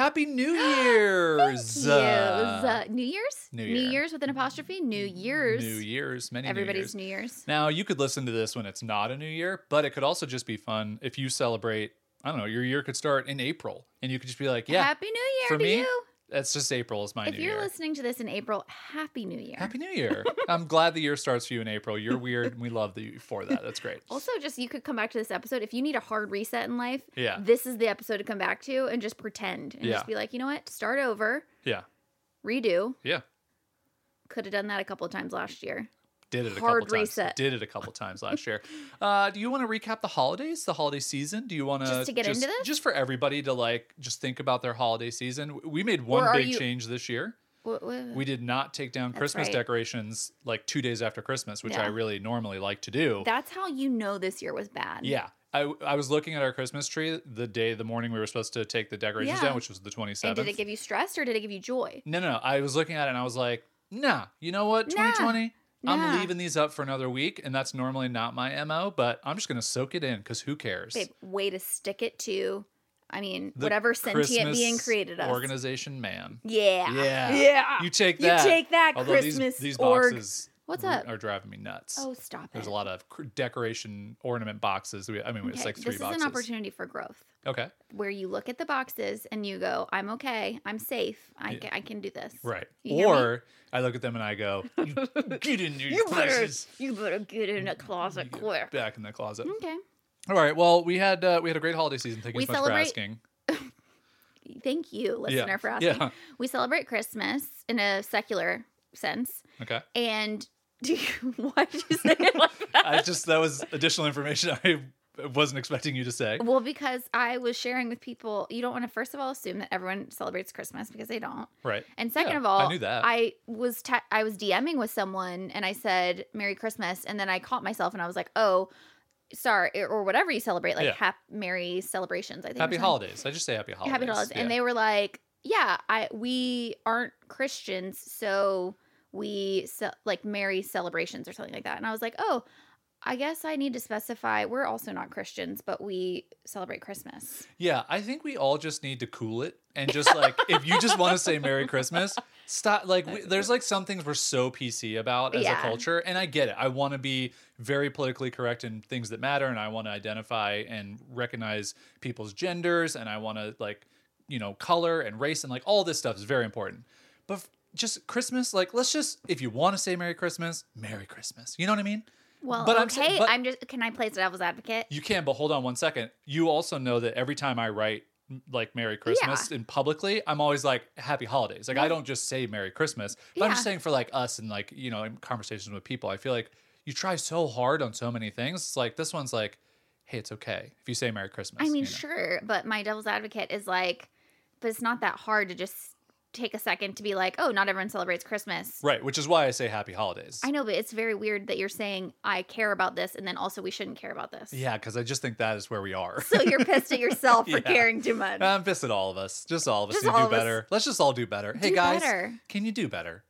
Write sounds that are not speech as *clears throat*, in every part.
Happy New *gasps* Year's! Yes. Uh, New Year's? New New Year's with an apostrophe? New Year's. New Year's, many Everybody's New New Year's. Year's. Now, you could listen to this when it's not a New Year, but it could also just be fun if you celebrate. I don't know. Your year could start in April, and you could just be like, "Yeah, Happy New Year for to me, you. That's just April is my If you're Year." listening to this in April, Happy New Year. Happy New Year! I'm glad the year starts for you in April. You're weird, and we love you for that. That's great. Also, just you could come back to this episode if you need a hard reset in life. Yeah. This is the episode to come back to and just pretend and Yeah. just be like, you know what? Start over, Yeah, redo. yeah. Could have done that a couple of times last year. Did it a Hard couple times. Did it a couple *laughs* times last year. Uh, do you want to recap the holidays, the holiday season? Do you want to Just to get into this? Just for everybody to like, just think about their holiday season. We made one big you- change this year. What, what- We did not take down Christmas right. decorations like two days after Christmas, which I really normally like to do. That's how you know this year was bad. yeah. I, I was looking at our Christmas tree the day, the morning we were supposed to take the decorations Yeah. down, which was the 27th. And did it give you stress or did it give you joy? no, no, no. I was looking at it and I was like, nah, you know what? 2020, Nah. I'm leaving these up for another week. And that's normally not my MO, but I'm just going to soak it in because who cares? Babe, way to stick it to, I mean, The whatever sentient Christmas being created us. Organization man. yeah. Yeah. Yeah. You take that. You take that, Although Christmas these, these boxes What's up? are driving me nuts. Oh, stop it. There's a lot of cr- decoration ornament boxes. We, I mean, it's Okay, like three this boxes. is an opportunity for growth Okay. where you look at the boxes and you go, I'm okay. I'm safe. I, Yeah. ca- I can do this. Right. You? Or I look at them and I go, "You *laughs* get in your places. you better get in a closet quick. Back in the closet. Okay. All right. Well, we had uh, we had a great holiday season. Thank you We so much celebrate- for asking. *laughs* Thank you, listener, for asking. Yeah. We celebrate Christmas in a secular sense. Okay. And do you, *laughs* why did you say it like that? I just that was additional information I wasn't expecting you to say. Well, because I was sharing with people, you don't want to first of all assume that everyone celebrates Christmas because they don't. Right. And second Yeah, of all, I knew that. I was te- I was DMing with someone and I said Merry Christmas, and then I caught myself and I was like, oh, sorry, or whatever you celebrate, like Yeah. hap- Merry celebrations. I think. Happy holidays. I just say happy holidays. Happy holidays, Yeah. and they were like, yeah, I we aren't Christians, so we ce- like Merry celebrations or something like that, and I was like, oh. I guess I need to specify we're also not Christians, but we celebrate Christmas. Yeah, I think we all just need to cool it and just like if you just want to say Merry Christmas, stop. Like, we, there's like some things we're so PC about as Yeah. a culture, and I get it. I want to be very politically correct in things that matter, and I want to identify and recognize people's genders, and I want to like, you know, color and race and like all this stuff is very important. But f- just Christmas, like, let's just if you want to say Merry Christmas, Merry Christmas. You know what I mean? Well, But I'm but- I'm just. Can I play the devil's advocate? You can, but hold on one second. You also know that every time I write mm, like Merry Christmas and publicly, I'm always like Happy Holidays. Like I don't just say Merry Christmas, but I'm just saying for like us and like you know in conversations with people, I feel like you try so hard on so many things. It's like this one's like, hey, it's okay if you say Merry Christmas. I mean, you know? sure, but my devil's advocate is like, but it's not that hard to just take a second to be like, oh, not everyone celebrates Christmas. right? Which is why I say Happy Holidays. I know, but it's very weird that you're saying I care about this, and then also we shouldn't care about this. yeah, because I just think that is where we are. So you're pissed at yourself for *laughs* Yeah. caring too much. I'm pissed at all of us. Just all of us Just all do of us. better. Let's just all do better. hey guys, better. can you do better?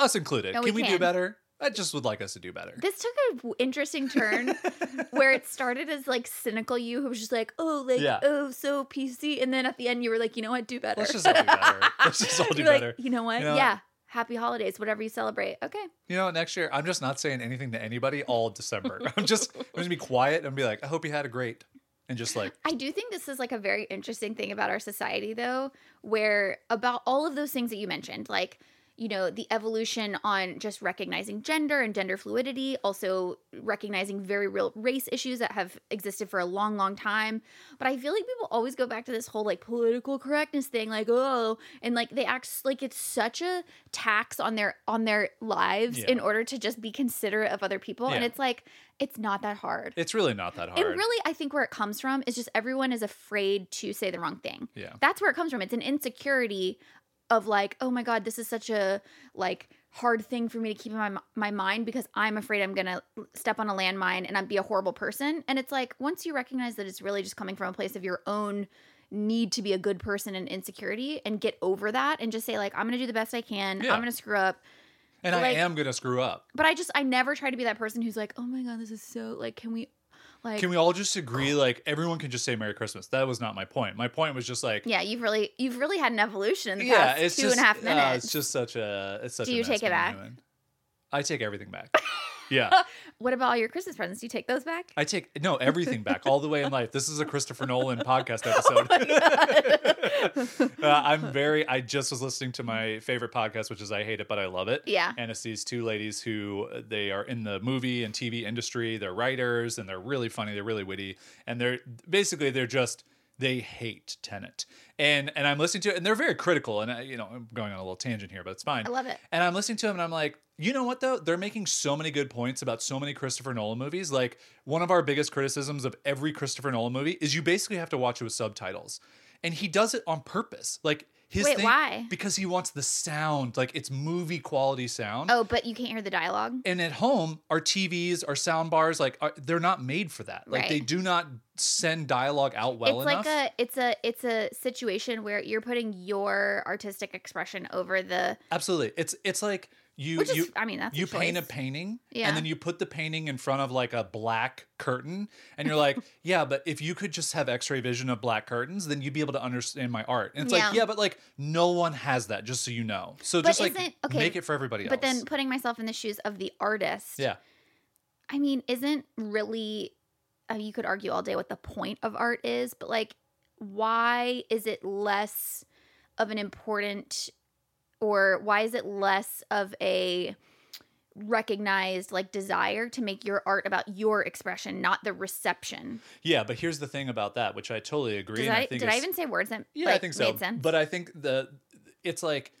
Us included. No, we can we do can. better? I just would like us to do better. This took a w- interesting turn *laughs* where it started as like cynical you who was just like, oh, like, Yeah. oh, so PC. And then at the end, you were like, you know what, do better. Let's just all do better. *laughs* Let's just all do You're like, better. you know what? You know what? yeah. Happy holidays, whatever you celebrate. Okay. You know, what, next year I'm just not saying anything to anybody all December. *laughs* I'm just I'm gonna be quiet and be like, I hope you had a great, and just like, I do think this is like a very interesting thing about our society, though, where about all of those things that you mentioned, like you know, the evolution on just recognizing gender and gender fluidity, also recognizing very real race issues that have existed for a long, long time. But I feel like people always go back to this whole like political correctness thing, like, oh, and like they act like it's such a tax on their on their lives Yeah. in order to just be considerate of other people. And it's like, it's not that hard. It's really not that hard. And really, I think where it comes from is just everyone is afraid to say the wrong thing. yeah. That's where it comes from. It's an insecurity of like, oh my god, this is such a like hard thing for me to keep in my my mind because I'm afraid I'm gonna step on a landmine and I'd be a horrible person. And it's like once you recognize that it's really just coming from a place of your own need to be a good person and insecurity and get over that and just say like I'm gonna do the best I can. Yeah. I'm gonna screw up. And I am gonna screw up. But I just I never try to be that person who's like, oh my god, this is so like, can we like Can we all just agree? Like everyone can just say Merry Christmas. That was not my point. My point was just like, Yeah, you've really you've really had an evolution in the yeah, past it's two just and a half uh, it's just such a. It's such. Do a you take it back? I take everything back. *laughs* yeah, *laughs* what about all your Christmas presents? Do you take those back? I take no everything back all the way in life. This is a Christopher Nolan podcast *laughs* episode. *laughs* uh, I'm very. I just was listening to my favorite podcast, which is I Hate It But I Love It. Yeah. and it's these two ladies who uh, they are in the movie and TV industry. They're writers and they're really funny. They're really witty, and they're basically they're just they hate Tenet. And and I'm listening to it, and they're very critical. And I, you know, I'm going on a little tangent here, but it's fine. I love it. And I'm listening to him and I'm like, you know what though? They're making so many good points about so many Christopher Nolan movies. Like one of our biggest criticisms of every Christopher Nolan movie is you basically have to watch it with subtitles. And he does it on purpose. Like his Wait, thing why? because he wants the sound, like it's movie quality sound. Oh, but you can't hear the dialogue. And at home, our TVs, our sound bars, like are, they're not made for that. Like they do not send dialogue out well it's enough. like a it's a it's a situation where you're putting your artistic expression over the Absolutely. It's it's like you is you I mean that's you a paint a painting Yeah. and then you put the painting in front of like a black curtain and you're like *laughs* yeah but if you could just have x-ray vision of black curtains then you'd be able to understand my art and it's like Yeah. yeah but like no one has that just so you know so But just like okay, make it for everybody else But then putting myself in the shoes of the artist. yeah I mean, isn't really uh, you could argue all day what the point of art is, but like why is it less of an important or why is it less of a recognized like desire to make your art about your expression, not the reception? yeah but here's the thing about that which i totally agree Did and I, I think did I even say words that Yeah, I think so. But I think the it's like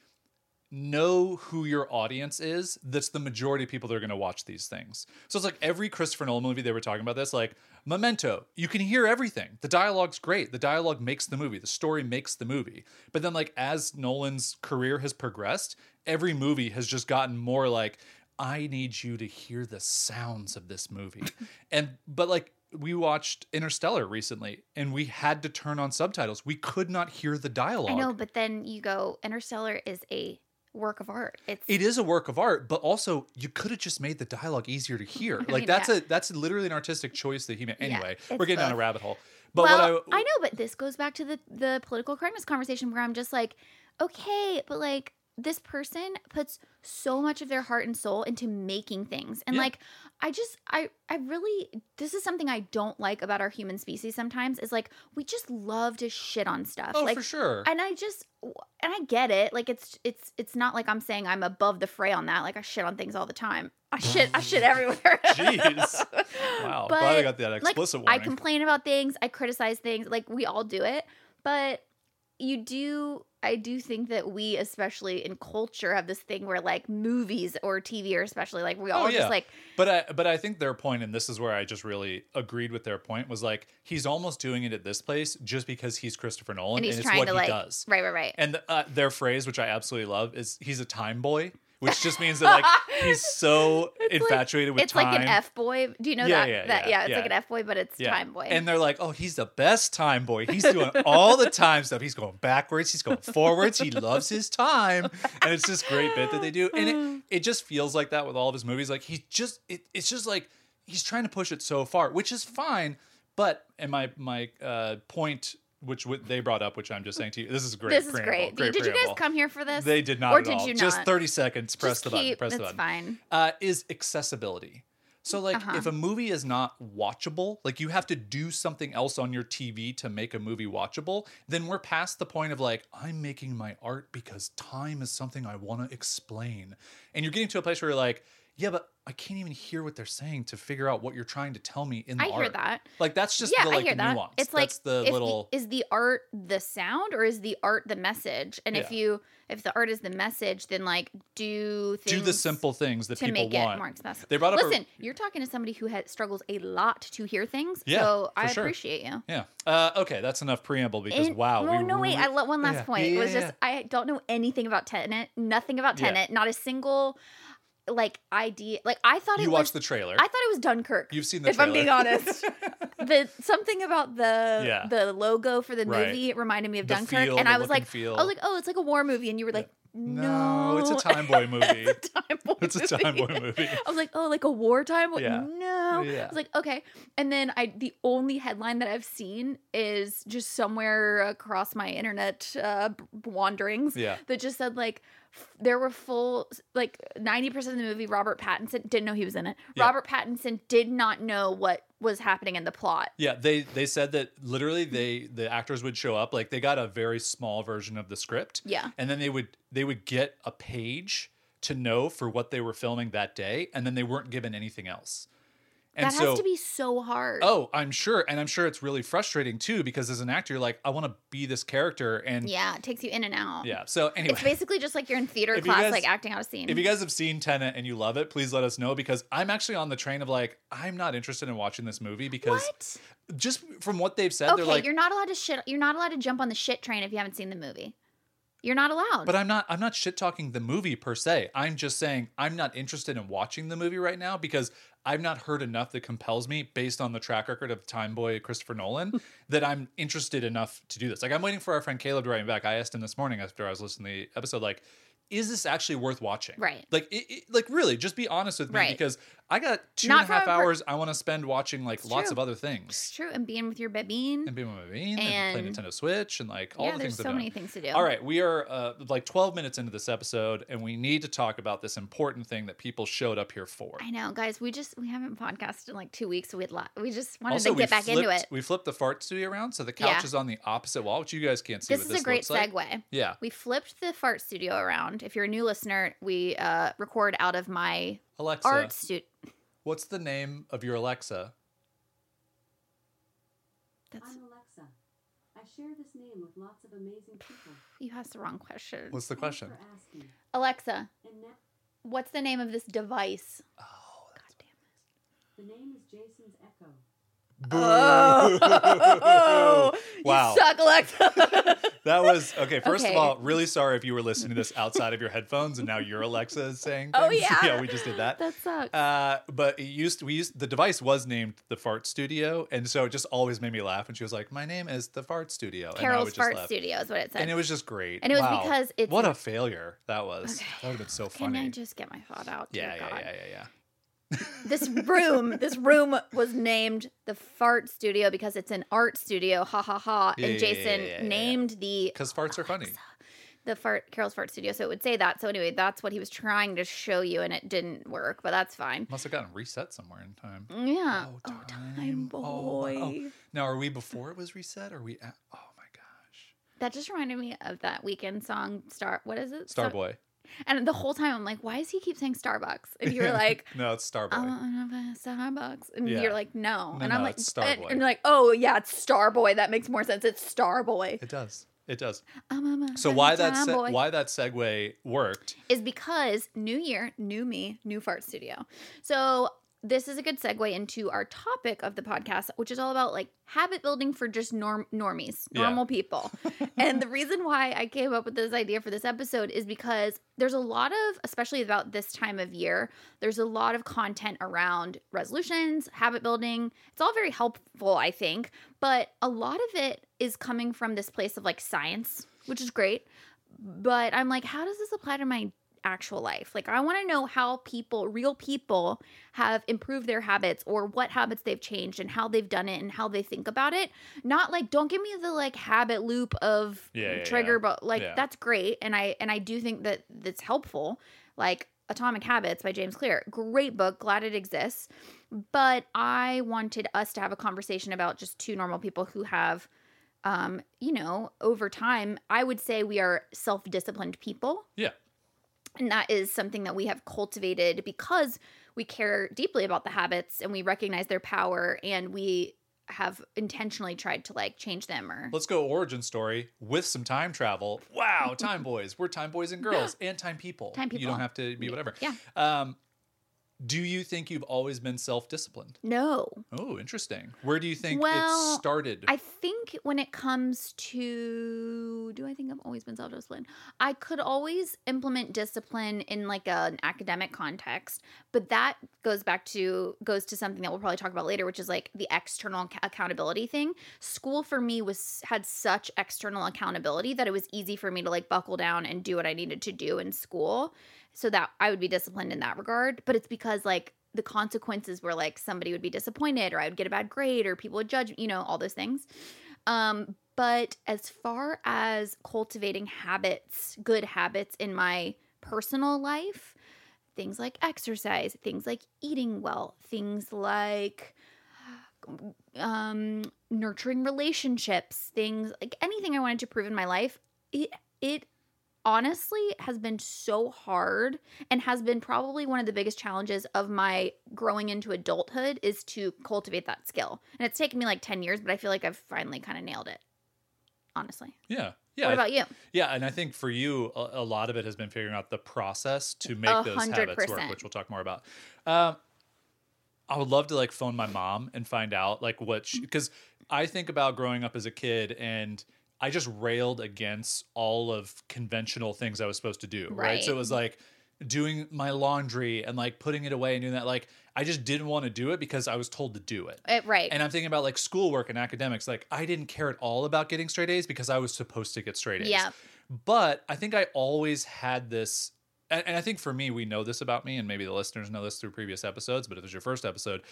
know who your audience is. That's the majority of people that are going to watch these things. So it's like every Christopher Nolan movie they were talking about this, like Memento. You can hear everything. The dialogue's great. The dialogue makes the movie. The story makes the movie. But then like as Nolan's career has progressed, every movie has just gotten more like I need you to hear the sounds of this movie. *laughs* and but like we watched Interstellar recently and we had to turn on subtitles. We could not hear the dialogue. I know, but then you go Interstellar is a work of art. It's It is a work of art, but also you could have just made the dialogue easier to hear. *laughs* Like mean, that's yeah. a that's literally an artistic choice that he made. Anyway, we're it's getting down a rabbit hole. But well, what I, I, know, but this goes back to the the political correctness conversation where I'm just like, okay, but like this person puts so much of their heart and soul into making things, and Yeah. like I just I I really this is something I don't like about our human species sometimes is like we just love to shit on stuff. oh like for sure. and I just and I get it. Like it's it's it's not like I'm saying I'm above the fray on that. Like I shit on things all the time. I shit I shit everywhere. *laughs* Jeez. *laughs* Wow. But, Glad I got that like, explicit I complain about things, I criticize things, like we all do it. But you do I do think that we especially in culture have this thing where like movies or TV or especially like we all Oh, yeah. just like But I but I think their point, and this is where I just really agreed with their point, was like he's almost doing it at this place just because he's Christopher Nolan and and, he's it's trying what to he like does. right right right. And uh, their phrase, which I absolutely love, is he's a time boy, which just means that like he's *laughs* so It's like- infatuated with it's time. like an F boy. Do you know Yeah, that? yeah, that yeah, yeah, it's yeah. like an F boy, but it's time boy. And they're like, oh, he's the best time boy. He's doing all the time stuff. He's going backwards. He's going forwards. He loves his time. And it's this great bit that they do. And it, *sighs* it just feels like that with all of his movies. Like he's just, it, it's just like he's trying to push it so far, which is fine. But, and my, my uh, point, which what they brought up, which I'm just saying to you, this is great. this is preamble, great. Did you guys come here for this? They did not Or at did all. you Just 30 seconds. Press Just the button. Press the button. that's button fine. uh, is accessibility. So like Uh-huh. if a movie is not watchable, like you have to do something else on your TV to make a movie watchable, then we're past the point of like I'm making my art because time is something I want to explain. And you're getting to a place where you're like, yeah, but I can't even hear what they're saying to figure out what you're trying to tell me in the I art. hear that. Like that's just yeah, the like I hear that. nuance. It's like that's the little is the art the sound or is the art the message? And if you if the art is the message, then like do things do the simple things that to people make want. it more accessible. They brought up a- Listen, you're talking to somebody who has struggles a lot to hear things. Yeah, so I sure. appreciate you. Yeah. Uh, okay, that's enough preamble because And- wow. No, we no, wait. I one last Yeah. point. Yeah, it was yeah, just I don't know anything about Tenet. Nothing about Yeah. Tenet. Not a single like idea. Like I thought You it was. watched the trailer. I thought it was Dunkirk. You've seen the if I'm being *laughs* honest. the something about the Yeah. the logo for the Right. movie reminded me of The Dunkirk, feel, and I was like, and. I was like, oh, it's like a war movie, and you were like, no, No, it's a time boy *laughs* movie. a boy. It's a time boy movie. *laughs* I was like, oh, like a wartime? What? Yeah. No. Yeah. I was like, okay. And then I, the only headline that I've seen is just somewhere across my internet uh, wanderings Yeah. that just said like there were full like 90% of the movie Robert Pattinson didn't know he was in it. Yeah. Robert Pattinson did not know what was happening in the plot. Yeah, they they said that literally they the actors would show up like they got a very small version of the script. Yeah. And then they would they would get a page to know for what they were filming that day and then they weren't given anything else. And that so has to be so hard. Oh, I'm sure and I'm sure it's really frustrating too because as an actor you're like I want to be this character and Yeah, it takes you in and out. yeah. So anyway, It's basically just like you're in theater class, guys- like acting out a scene. If you guys have seen Tenet and you love it, please let us know because I'm actually on the train of like I'm not interested in watching this movie because what? just from what they've said, Okay, they're like, you're not allowed to shit. You're not allowed to jump on the shit train if you haven't seen the movie. You're not allowed. but I'm not I'm not shit talking the movie per se. I'm just saying I'm not interested in watching the movie right now because I've not heard enough that compels me based on the track record of Time Boy Christopher Nolan *laughs* that I'm interested enough to do this. Like I'm waiting for our friend Caleb to write me back. I asked him this morning after I was listening to the episode, like, is this actually worth watching? Right. Like, it, it- like really, just be honest with me Right. because I got two Not and a half from a per- hours I want to spend watching like lots true. of other things. it's true. And being with your babine. and being with my bean and, playing And- Nintendo Switch and like all yeah, the there's things so I've done. many things to do. All right, we are uh, like 12 minutes into this episode, and we need to talk about this important thing that people showed up here for. I know, guys. We just we haven't podcasted in like two weeks. So we had lot. We just wanted to get back flipped, into it. We flipped the fart studio around, so the couch Yeah. is on the opposite wall, which you guys can't see. This what is this a great looks like. segue. Yeah, We flipped the fart studio around. If you're a new listener, we uh, record out of my Alexa, art studio. what's the name of your Alexa? That's I'm Alexa. I share this name with lots of amazing people. you asked the wrong question. What's the question? Alexa, now what's the name of this device? Oh, God damn it. the name is Jason's Echo. *laughs* Oh, Wow. You suck, Alexa. *laughs* That was okay. First Okay. of all, really sorry if you were listening to this outside of your headphones, and now your Alexa is saying. Oh, *laughs* yeah. yeah, we just did that. that sucks. Uh, but it used we used the device was named the Fart Studio, and so it just always made me laugh. And she was like, "My name is the Fart Studio." and I Carol's Fart laugh. Studio is what it said. and it was just great. And it was Wow. because it's- what a failure that was. Okay. That would have been so funny. Can. I just get my thought out? Yeah, yeah, yeah, yeah, yeah. This room, this room was named the Fart Studio because it's an art studio. Ha ha ha. Yeah, and Jason yeah, yeah, named the Because farts are funny. the fart Carol's Fart Studio, so it would say that. So anyway, that's what he was trying to show you, and it didn't work, but that's fine. Must have gotten reset somewhere in time. Mm, yeah. Oh, Oh, time, time. boy. Oh, wow. Now, are we before it was reset? Or are we? At, oh my gosh, That just reminded me of that Weeknd song, Star. What is it? Starboy. Star- And the whole time I'm like, why does he keep saying Starbucks? And you're *laughs* like, no, it's Starboy. Starbucks, and Yeah. you're like, no, No, and I'm no, like, Starboy. and you're like, oh yeah, it's Starboy. That makes more sense. It's Starboy. it does. It does. So why that se- why that segue worked? is because new year, new me, new fart studio. So this is a good segue into our topic of the podcast, which is all about like habit building for just norm normies, Yeah. normal people. *laughs* and the reason why I came up with this idea for this episode is because there's a lot of, especially about this time of year, there's a lot of content around resolutions, habit building. It's all very helpful, I think, but a lot of it is coming from this place of like science, which is great. But I'm like, how does this apply to my actual life? Like, I want to know how people, real people, have improved their habits or what habits they've changed and how they've done it and how they think about it. Not like, don't give me the like habit loop of Yeah, yeah, trigger, yeah. but like that's great. And I and I do think that that's helpful. Like Atomic Habits by James Clear. Great book. Glad it exists. But I wanted us to have a conversation about just two normal people who have, um, you know, over time, I would say we are self disciplined people. Yeah. And that is something that we have cultivated because we care deeply about the habits and we recognize their power and we have intentionally tried to like change them or Let's go origin story with some time travel. Wow, *laughs* time boys. We're time boys and girls and time people. Time people You don't have to be whatever. Yeah. Um, do you think you've always been self-disciplined? no. Oh, interesting. Where do you think Well, it started? I think when it comes to, do I think I've always been self disciplined? I could always implement discipline in like an academic context, but that goes back to goes to something that we'll probably talk about later, which is like the external ac- accountability thing. School for me was had such external accountability that it was easy for me to like buckle down and do what I needed to do in school, so that I would be disciplined in that regard. But it's because like the consequences were like somebody would be disappointed or I would get a bad grade or people would judge, you know, all those things. Um, but as far as cultivating habits, good habits in my personal life, things like exercise, things like eating well, things like um nurturing relationships, things like anything I wanted to prove in my life, it it honestly has been so hard and has been probably one of the biggest challenges of my growing into adulthood is to cultivate that skill. And it's taken me like 10 years, but I feel like I've finally kind of nailed it. Honestly. yeah. Yeah. What about you? Yeah, and I think for you, a, a lot of it has been figuring out the process to make A those habits work, which we'll talk more about. Um, I would love to like phone my mom and find out like what she because I think about growing up as a kid and I just railed against all of conventional things I was supposed to do. Right. So it was like doing my laundry and like putting it away and doing that. Like I just didn't want to do it because I was told to do it. Uh, right. And I'm thinking about like schoolwork and academics. Like I didn't care at all about getting straight A's because I was supposed to get straight A's. Yeah. But I think I always had this, and, and I think for me, we know this about me, and maybe the listeners know this through previous episodes. But if it's your first episode,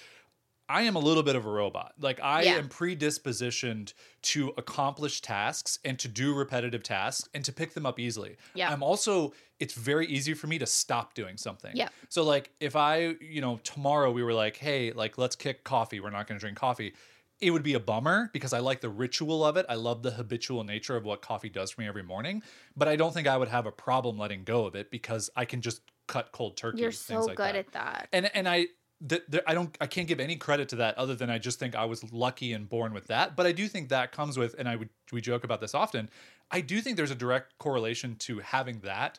I am a little bit of a robot. Like I Yeah. am predispositioned to accomplish tasks and to do repetitive tasks and to pick them up easily. Yeah. I'm also it's very easy for me to stop doing something. Yeah. So like if I, you know, tomorrow we were like, "Hey, like let's kick coffee. We're not going to drink coffee." It would be a bummer because I like the ritual of it. I love the habitual nature of what coffee does for me every morning, but I don't think I would have a problem letting go of it because I can just cut cold turkey. You're things so like good that at that. and and I th- th- I don't I can't give any credit to that other than I just think I was lucky and born with that. But I do think that comes with, and I would we joke about this often. I do think there's a direct correlation to having that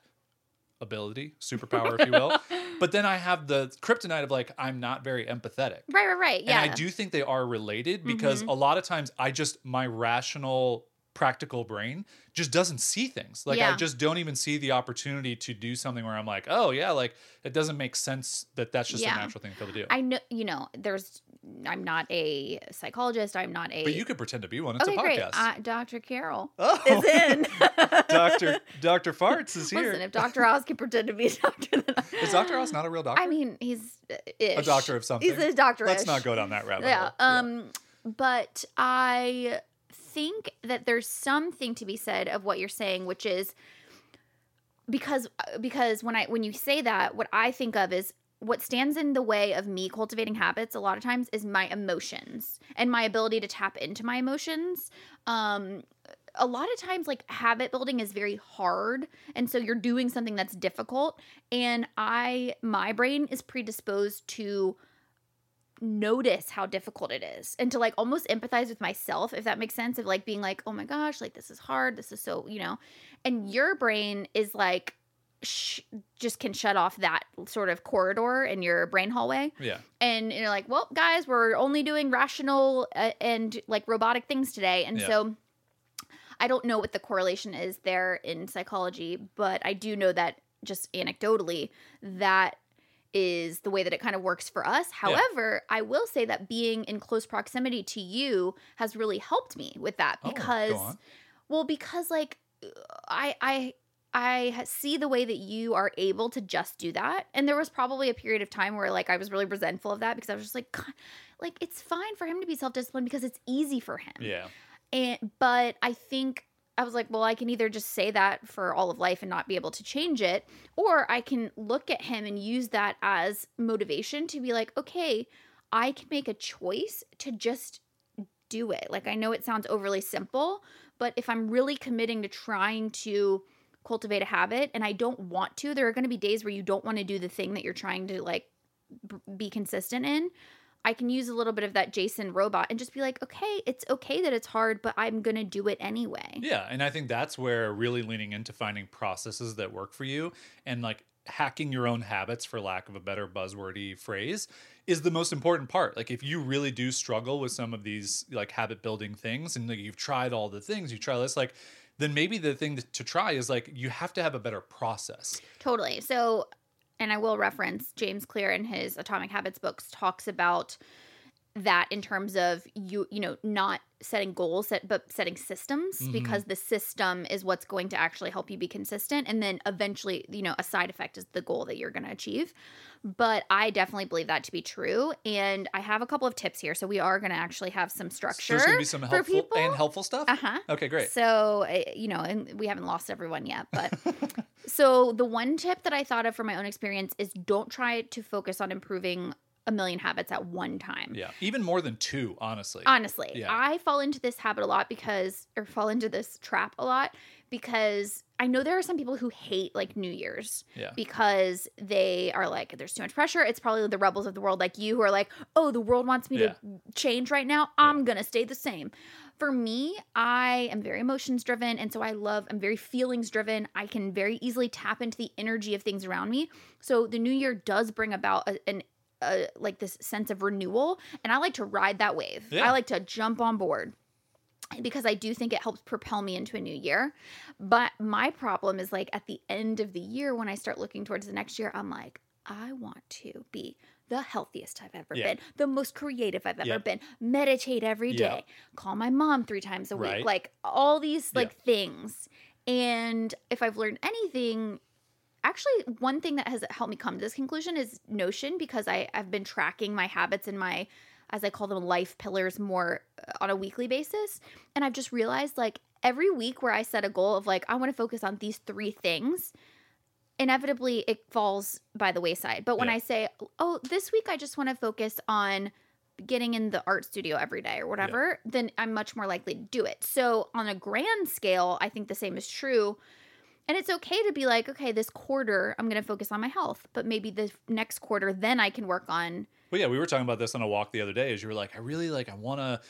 ability, superpower, if you will. *laughs* But then I have the kryptonite of like I'm not very empathetic. Right, right, right. Yeah. And I do think they are related because mm-hmm. a lot of times I just my rational practical brain just doesn't see things. Like I just don't even see the opportunity to do something where I'm like, "Oh, yeah, like it doesn't make sense that that's just Yeah. a natural thing for people to do." I know, you know, there's, I'm not a psychologist. I'm not a. but you could pretend to be one. It's okay, a great. podcast. Uh, Dr. Carol *laughs* oh, is in. *laughs* Dr. *laughs* Dr. Farts is here. Listen, if Dr. Oz can pretend to be a doctor, then is Dr. Oz not a real doctor? I mean, he's ish. a doctor of something. He's a doctor. Let's not go down that rabbit Yeah. hole. Um, but I think that there's something to be said of what you're saying, which is because because when I when you say that, what I think of is what stands in the way of me cultivating habits a lot of times is my emotions and my ability to tap into my emotions. Um, a lot of times like habit building is very hard and so you're doing something that's difficult and i my brain is predisposed to notice how difficult it is and to like almost empathize with myself if that makes sense of like being like oh my gosh like this is hard this is so you know and your brain is like sh- just can shut off that sort of corridor in your brain hallway Yeah. and you're like well guys we're only doing rational uh, and like robotic things today and Yeah. so i don't know what the correlation is there in psychology but i do know that just anecdotally that is the way that it kind of works for us. However, I will say that being in close proximity to you has really helped me with that Oh, because on. well because like I I I see the way that you are able to just do that. And there was probably a period of time where like I was really resentful of that because I was just like God, like it's fine for him to be self-disciplined because it's easy for him. Yeah. And but I think I was like, well, I can either just say that for all of life and not be able to change it, or I can look at him and use that as motivation to be like, okay, I can make a choice to just do it. Like, I know it sounds overly simple, but if I'm really committing to trying to cultivate a habit and I don't want to, there are going to be days where you don't want to do the thing that you're trying to like b- be consistent in. I can use a little bit of that Jason robot and just be like, okay, it's okay that it's hard, but I'm going to do it anyway. Yeah, and I think that's where really leaning into finding processes that work for you and like hacking your own habits for lack of a better buzzwordy phrase is the most important part. Like if you really do struggle with some of these like habit building things and like you've tried all the things, you try this like then maybe the thing to try is like you have to have a better process. Totally. So, and I will reference James Clear in his Atomic Habits books talks about that in terms of you you know not setting goals set, but setting systems Mhm. because the system is what's going to actually help you be consistent and then eventually you know a side effect is the goal that you're going to achieve but i definitely believe that to be true and i have a couple of tips here so we are going to actually have some So structure there's gonna be some helpful people and helpful stuff. uh-huh Okay, great. so, uh, you know, and we haven't lost everyone yet, but *laughs* so the one tip that I thought of from my own experience is don't try to focus on improving a million habits at one time. yeah, even more than two, honestly. Honestly, Yeah. I fall into this habit a lot because, or fall into this trap a lot because I know there are some people who hate like New Year's yeah. because they are like, there's too much pressure. It's probably the rebels of the world like you who are like, oh, the world wants me Yeah. to change right now. I'm going to stay the same. For me, I am very emotions driven. And so I love, I'm very feelings driven. I can very easily tap into the energy of things around me. So the new year does bring about a, an, a, like this sense of renewal. And I like to ride that wave. Yeah. I like to jump on board because I do think it helps propel me into a new year. But my problem is like at the end of the year, when I start looking towards the next year, I'm like, I want to be the healthiest I've ever Yeah. been, the most creative I've ever Yeah. been, meditate every day, Yeah. call my mom three times a week, Right. like all these like things. And if I've learned anything, actually one thing that has helped me come to this conclusion is Notion because I, I've been tracking my habits and my as I call them life pillars more uh, on a weekly basis. And I've just realized like every week where I set a goal of like, I want to focus on these three things, inevitably it falls by the wayside. But when Yeah. I say, oh, this week I just want to focus on getting in the art studio every day or whatever, then I'm much more likely to do it. So on a grand scale, I think the same is true. And it's okay to be like, okay, this quarter I'm going to focus on my health, but maybe the next quarter then I can work on Well, yeah, we were talking about this on a walk the other day. As you were like, I really like, I want to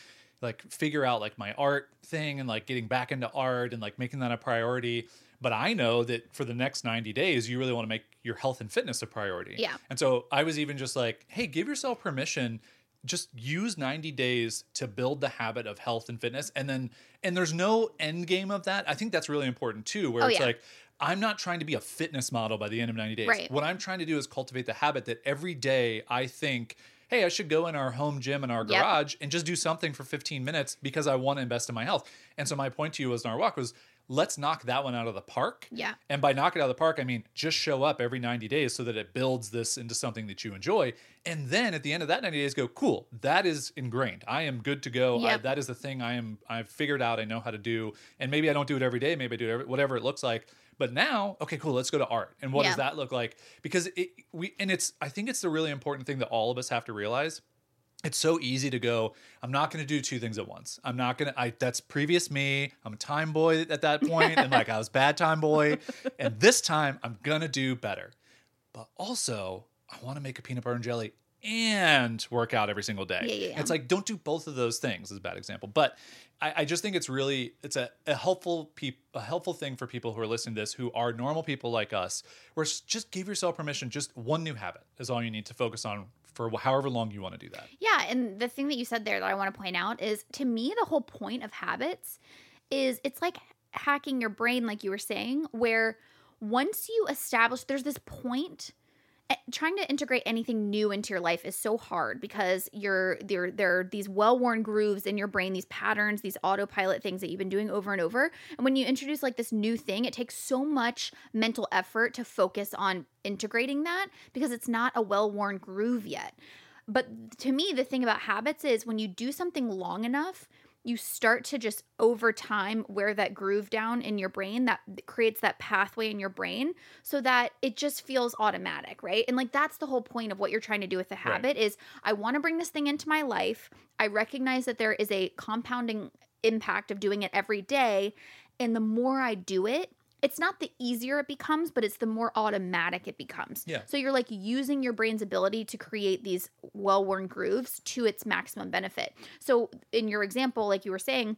like figure out like my art thing and like getting back into art and like making that a priority. But I know that for the next 90 days, you really want to make your health and fitness a priority. Yeah. And so I was even just like, hey, give yourself permission. Just use 90 days to build the habit of health and fitness. And then, and there's no end game of that. I think that's really important too, where Oh, it's yeah. like, I'm not trying to be a fitness model by the end of 90 days. Right. What I'm trying to do is cultivate the habit that every day I think, hey, I should go in our home gym in our Yep. garage and just do something for 15 minutes because I want to invest in my health. And so my point to you was in our walk was let's knock that one out of the park. Yeah. And by knock it out of the park, I mean just show up every 90 days so that it builds this into something that you enjoy. And then at the end of that 90 days, go, cool, that is ingrained. I am good to go. I, that is the thing I am, I've figured out, I know how to do. And maybe I don't do it every day, maybe I do it every, whatever it looks like. But now, okay, cool, let's go to art. And what Yeah. does that look like? Because it, we, and it's, I think it's the really important thing that all of us have to realize it's so easy to go i'm not going to do two things at once. I'm not going to i that's previous me. I'm a time boy at that *laughs* point and like i was bad time boy and this time i'm going to do better. But also i want to make a peanut butter and jelly and work out every single day. Yeah, yeah, it's like don't do both of those things is a bad example. But I, I just think it's really it's a, a helpful peop, a helpful thing for people who are listening to this who are normal people like us where just give yourself permission just one new habit is all you need to focus on for however long you want to do that. Yeah, and the thing that you said there that I want to point out is to me the whole point of habits is it's like hacking your brain like you were saying where once you establish there's this point trying to integrate anything new into your life is so hard because you're there there are these well-worn grooves in your brain these patterns these autopilot things that you've been doing over and over. And when you introduce like this new thing it takes so much mental effort to focus on integrating that because it's not a well-worn groove yet. But to me the thing about habits is when you do something long enough you start to just over time wear that groove down in your brain that creates that pathway in your brain so that it just feels automatic, right? And like that's the whole point of what you're trying to do with the habit is I want to bring this thing into my life. I recognize that there is a compounding impact of doing it every day and the more I do it, it's not the easier it becomes, but it's the more automatic it becomes. Yeah. So you're like using your brain's ability to create these well worn grooves to its maximum benefit. So in your example, like you were saying,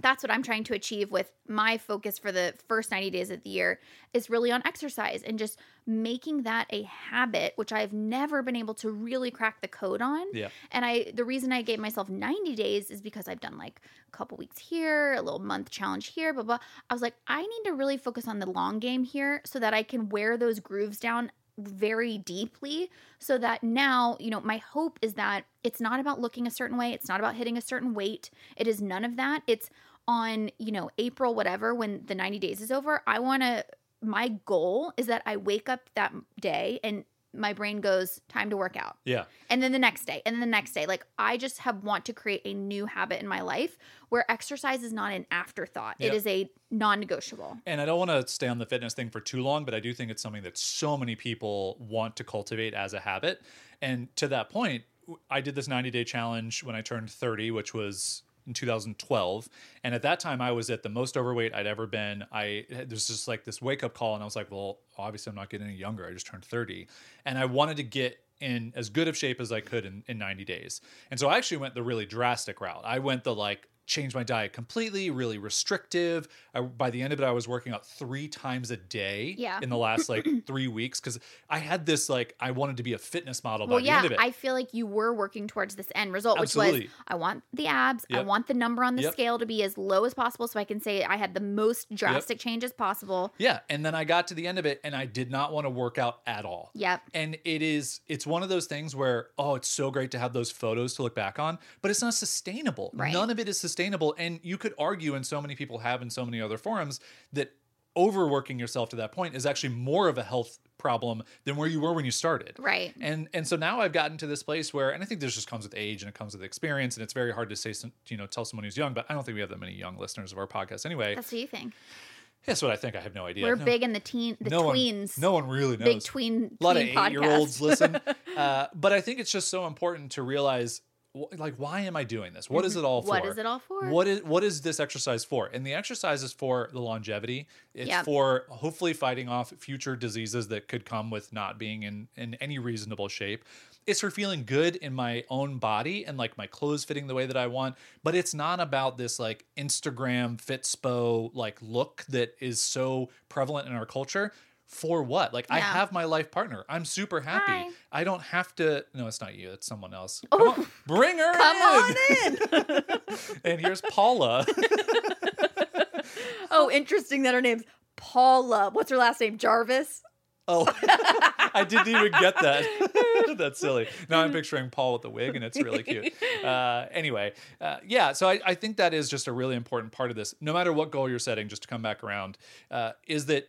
that's what I'm trying to achieve with my focus for the first 90 days of the year is really on exercise and just making that a habit which I've never been able to really crack the code on. Yeah. And I the reason I gave myself 90 days is because I've done like a couple weeks here, a little month challenge here, blah blah. I was like I need to really focus on the long game here so that I can wear those grooves down very deeply so that now, you know, my hope is that it's not about looking a certain way, it's not about hitting a certain weight. It is none of that. It's on, you know, April whatever when the 90 days is over, I want to my goal is that I wake up that day and my brain goes time to work out Yeah. and then the next day and then the next day like i just have want to create a new habit in my life where exercise is not an afterthought Yep. it is a non-negotiable And I don't want to stay on the fitness thing for too long, but I do think it's something that so many people want to cultivate as a habit. And to that point, I did this 90 day challenge when I turned 30, which was in 2012. And at that time, I was at the most overweight I'd ever been. I there's just like this wake up call, and I was like, well, obviously, I'm not getting any younger. I just turned 30. And I wanted to get in as good of shape as I could in, in 90 days. And so I actually went the really drastic route. I went the like, changed my diet completely, really restrictive. I, by the end of it, I was working out three times a day Yeah. in the last like *clears throat* three weeks because I had this like I wanted to be a fitness model by well the yeah end of it. i feel like you were working towards this end result which was i want the abs i want the number on the Yep. scale to be as low as possible so i can say i had the most drastic changes possible yeah, and then I got to the end of it and I did not want to work out at all. yep And it is it's one of those things where oh it's so great to have those photos to look back on, but it's not sustainable. Right. None of it is sustainable and you could argue and so many people have in so many other forums that overworking yourself to that point is actually more of a health problem than where you were when you started. right And and so now I've gotten to this place where, and I think this just comes with age and it comes with experience, and it's very hard to say, some, you know, tell someone who's young. But I don't think we have that many young listeners of our podcast anyway. that's what you think That's what I think. I have no idea. we're No- big in the teen the no tweens One, no one really knows. big tween a lot of eight-year-olds listen. *laughs* Uh, but I think it's just so important to realize, like, why am I doing this? What is mm-hmm. it all for? What is it all for? What is what is this exercise for? And the exercise is for the longevity. It's Yep. for hopefully fighting off future diseases that could come with not being in in any reasonable shape. It's for feeling good in my own body and like my clothes fitting the way that I want. But it's not about this like Instagram fitspo like look that is so prevalent in our culture. For what? Like I have my life partner. I'm super happy. Hi. I don't have to. No, it's not you. It's someone else. Oh. Come on, bring her Come in. on in. *laughs* and here's Paula. *laughs* oh, interesting that her name's Paula. What's her last name? Jarvis. Oh, *laughs* I didn't even get that. That's silly. Now I'm picturing Paul with the wig, and it's really cute. Uh, anyway, uh, yeah. So I, I think that is just a really important part of this. No matter what goal you're setting, just to come back around, uh, is that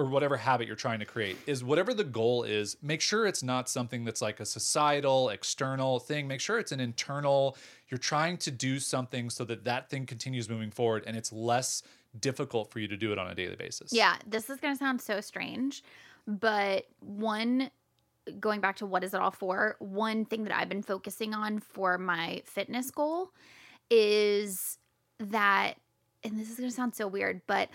or whatever habit you're trying to create is whatever the goal is make sure it's not something that's like a societal external thing make sure it's an internal you're trying to do something so that that thing continues moving forward and it's less difficult for you to do it on a daily basis Yeah, this is going to sound so strange, but one going back to what is it all for? One thing that I've been focusing on for my fitness goal is that and this is going to sound so weird, but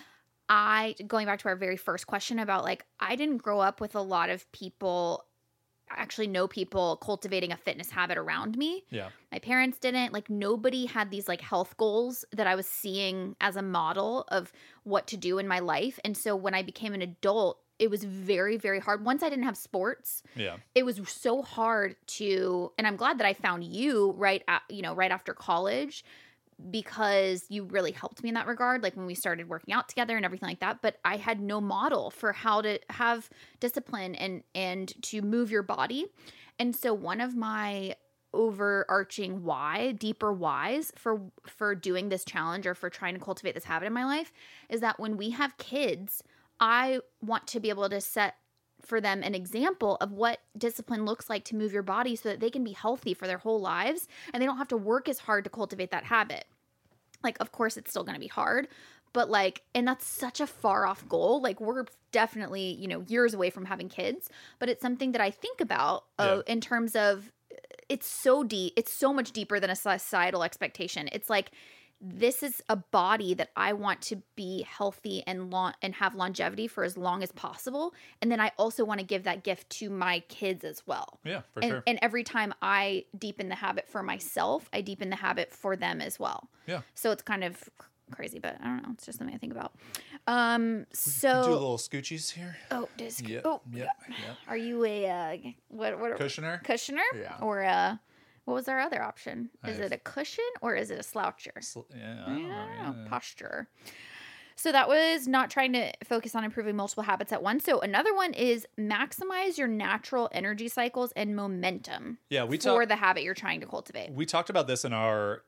I going back to our very first question about like I didn't grow up with a lot of people actually know people cultivating a fitness habit around me. Yeah. My parents didn't like nobody had these like health goals that i was seeing as a model of what to do in my life. And so when i became an adult it was very very hard. Once i didn't have sports yeah. it was so hard to and i'm glad that i found you right at, you know right after college because you really helped me in that regard like when we started working out together and everything like that but i had no model for how to have discipline and and to move your body. And so one of my overarching why deeper whys for for doing this challenge or for trying to cultivate this habit in my life is that when we have kids i want to be able to set for them an example of what discipline looks like to move your body so that they can be healthy for their whole lives and they don't have to work as hard to cultivate that habit. like of course it's still going to be hard but like and that's such a far off goal. Like we're definitely you know years away from having kids but it's something that i think about uh, in terms of it's so deep it's so much deeper than a societal expectation. It's like this is a body that I want to be healthy and long and have longevity for as long as possible. And then I also want to give that gift to my kids as well. Yeah, for and, sure. and every time I deepen the habit for myself, I deepen the habit for them as well. Yeah. So it's kind of crazy, but I don't know. It's just something I think about. Um. So. Do a little scoochies here. oh, disc. Yep. Oh, Yep. Yep. Are you a uh, what? What? Cushioner. Cushioner? Yeah. Or a what was our other option? Is have- it a cushion or is it a sloucher? Sl- Yeah, I don't don't know. yeah. posture. So that was not trying to focus on improving multiple habits at once. So another one is maximize your natural energy cycles and momentum Yeah, we for the habit you're trying to cultivate. we talked about this in our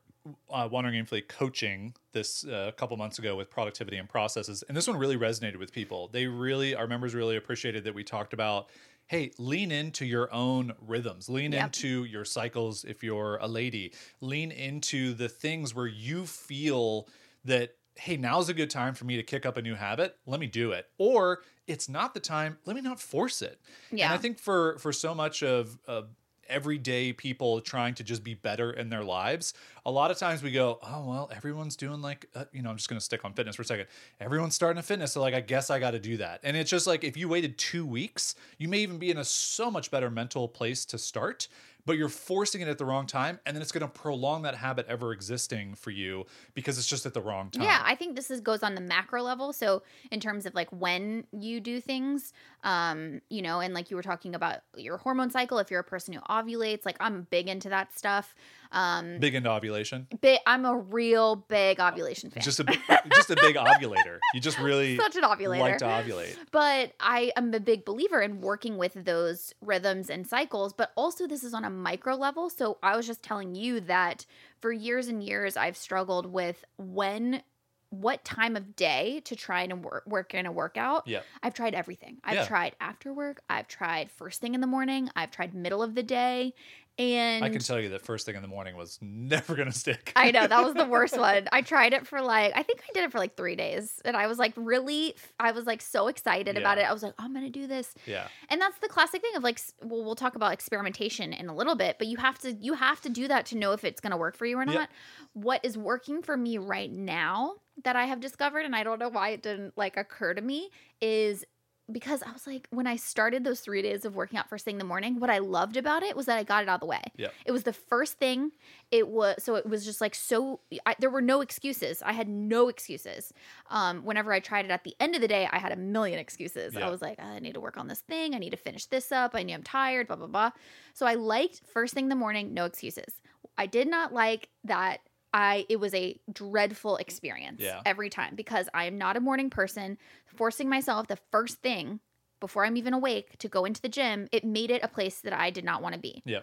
uh, wandering aimfully coaching this uh, a couple months ago with productivity and processes and this one really resonated with people they really our members really appreciated that we talked about hey lean into your own rhythms. Lean Yep. into your cycles if you're a lady. Lean into the things where you feel that hey now's a good time for me to kick up a new habit. Let me do it. Or it's not the time. Let me not force it. Yeah. and i think for for so much of, of everyday people trying to just be better in their lives a lot of times we go oh well everyone's doing like uh, you know i'm just going to stick on fitness for a second. Everyone's starting a fitness so like i guess i got to do that. And it's just like if you waited two weeks you may even be in a so much better mental place to start but you're forcing it at the wrong time and then it's going to prolong that habit ever existing for you because it's just at the wrong time Yeah, I think this is goes on the macro level. So in terms of like when you do things, um, you know, and like you were talking about your hormone cycle, if you're a person who ovulates, like I'm big into that stuff. Um, big into ovulation big, I'm a real big ovulation fan. just a *laughs* just a big ovulator you just really Such an ovulator. like to ovulate But I am a big believer in working with those rhythms and cycles, but also this is on a micro level. So I was just telling you that for years and years, I've struggled with when, what time of day to try and work, work in a workout. yeah I've tried everything. I've Yeah. tried after work. I've tried first thing in the morning. I've tried middle of the day. And I can tell you that first thing in the morning was never going to stick. I know that was the worst *laughs* one. I tried it for like I think I did it for like three days, and I was like really, I was like so excited about it. I was like, I'm gonna do this, yeah. and that's the classic thing of like, well, we'll talk about experimentation in a little bit, but you have to you have to do that to know if it's gonna work for you or Yep. not. What is working for me right now that I have discovered, and I don't know why it didn't like occur to me, is because I was like, when I started those three days of working out first thing in the morning, what I loved about it was that I got it out of the way. Yep. It was the first thing. It was so it was just like so. I, there were no excuses. I had no excuses. Um, whenever I tried it at the end of the day, I had a million excuses. Yeah. I was like, I need to work on this thing. I need to finish this up. I knew I'm tired. Blah blah blah. So I liked first thing in the morning, no excuses. I did not like that. I it was a dreadful experience Yeah. every time because I am not a morning person. Forcing myself the first thing before I'm even awake to go into the gym, it made it a place that I did not want to be. Yeah.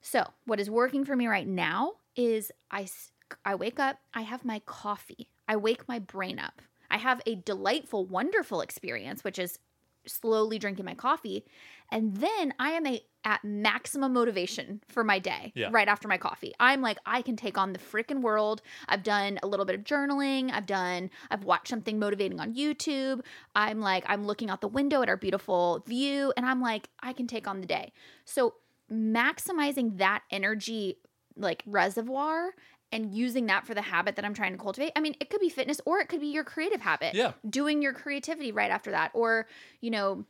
So, what is working for me right now is I I wake up, I have my coffee, I wake my brain up. I have a delightful, wonderful experience, which is slowly drinking my coffee. And then I am a, at maximum motivation for my day Yeah. right after my coffee. I'm like, I can take on the freaking world. I've done a little bit of journaling. I've done, I've watched something motivating on YouTube. I'm like, I'm looking out the window at our beautiful view, and I'm like, I can take on the day. So, maximizing that energy like reservoir and using that for the habit that I'm trying to cultivate. I mean, it could be fitness or it could be your creative habit. Yeah. Doing your creativity right after that or, you know,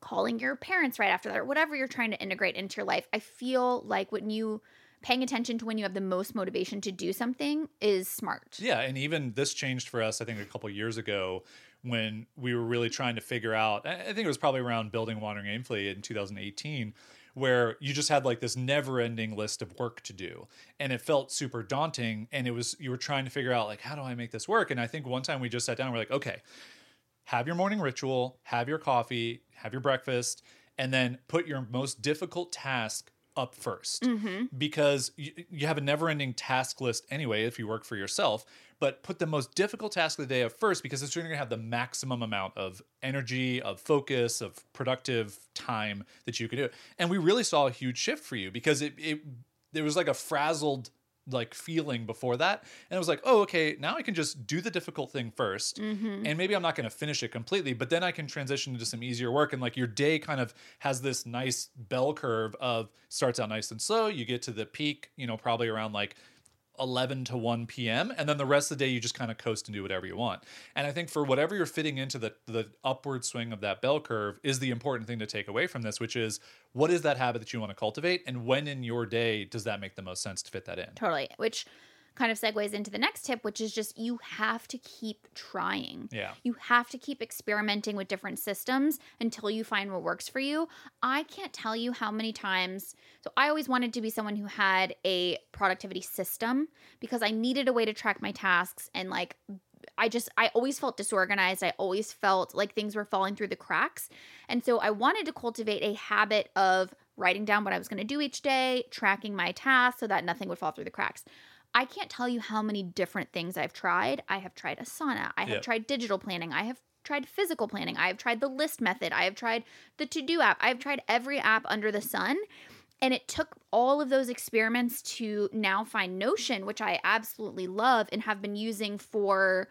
calling your parents right after that or whatever you're trying to integrate into your life. I feel like when you paying attention to when you have the most motivation to do something is smart. Yeah, and even this changed for us. I think a couple years ago when we were really trying to figure out. I I think it was probably around building Wandering Aimfully in 2018, where you just had like this never-ending list of work to do, and it felt super daunting. And it was you were trying to figure out like how do I make this work? And I think one time we just sat down and we're like, okay, have your morning ritual, have your coffee, have your breakfast, and then put your most difficult task up 1st mm-hmm. because you, you have a never-ending task list anyway if you work for yourself but put the most difficult task of the day up first because it's going to have the maximum amount of energy of focus of productive time that you could do and we really saw a huge shift for you because it, it there was like a frazzled like feeling before that and it was like oh okay now i can just do the difficult thing 1st Mm-hmm. and maybe i'm not going to finish it completely but then i can transition into some easier work and like your day kind of has this nice bell curve of starts out nice and slow you get to the peak you know probably around like 11 to 1 p.m. and then the rest of the day you just kind of coast and do whatever you want. And I think for whatever you're fitting into the the upward swing of that bell curve is the important thing to take away from this, which is what is that habit that you want to cultivate and when in your day does that make the most sense to fit that in? Totally. Which kind of segues into the next tip, which is just you have to keep trying. Yeah. You have to keep experimenting with different systems until you find what works for you. I can't tell you how many times. So, I always wanted to be someone who had a productivity system because I needed a way to track my tasks and like I just I always felt disorganized. I always felt like things were falling through the cracks. And so I wanted to cultivate a habit of writing down what I was going to do each day, tracking my tasks so that nothing would fall through the cracks. I can't tell you how many different things I've tried. I have tried Asana. I have Yep. tried digital planning. I have tried physical planning. I have tried the list method. I have tried the to do app. I've tried every app under the sun. And it took all of those experiments to now find Notion, which I absolutely love and have been using for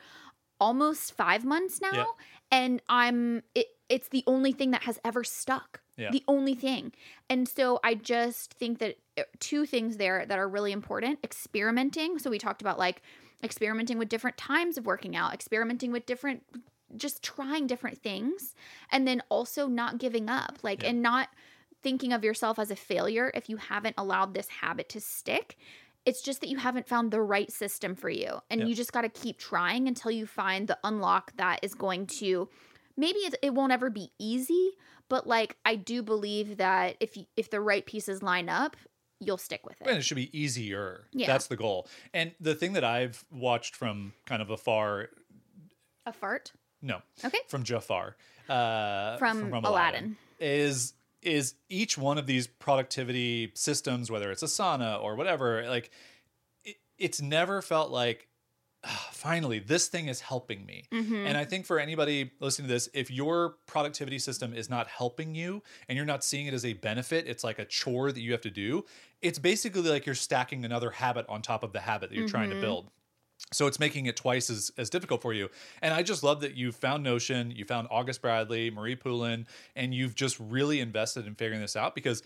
almost five months now. Yeah. And I'm, it, it's the only thing that has ever stuck. Yeah. The only thing. And so I just think that two things there that are really important experimenting. So we talked about like experimenting with different times of working out, experimenting with different, just trying different things. And then also not giving up, like, Yeah. and not thinking of yourself as a failure if you haven't allowed this habit to stick. It's just that you haven't found the right system for you. And Yeah. you just got to keep trying until you find the unlock that is going to maybe it, it won't ever be easy, but like I do believe that if you, if the right pieces line up, you'll stick with it. And it. should be easier. Yeah. That's the goal. And the thing that I've watched from kind of afar, A fart no, Okay. from Jafar, uh, from, Aladdin. is is each one of these productivity systems, whether it's Asana or whatever, like it, it's never felt like "Ah, *sighs* finally this thing is helping me. Mhm. And I think for anybody listening to this, if your productivity system is not helping you and you're not seeing it as a benefit, it's like a chore that you have to do. It's basically like you're stacking another habit on top of the habit that you're trying to Mhm. build. So it's making it twice as, as difficult for you. And I just love that you found Notion, you found August Bradley, Marie Poulin, and you've just really invested in figuring this out because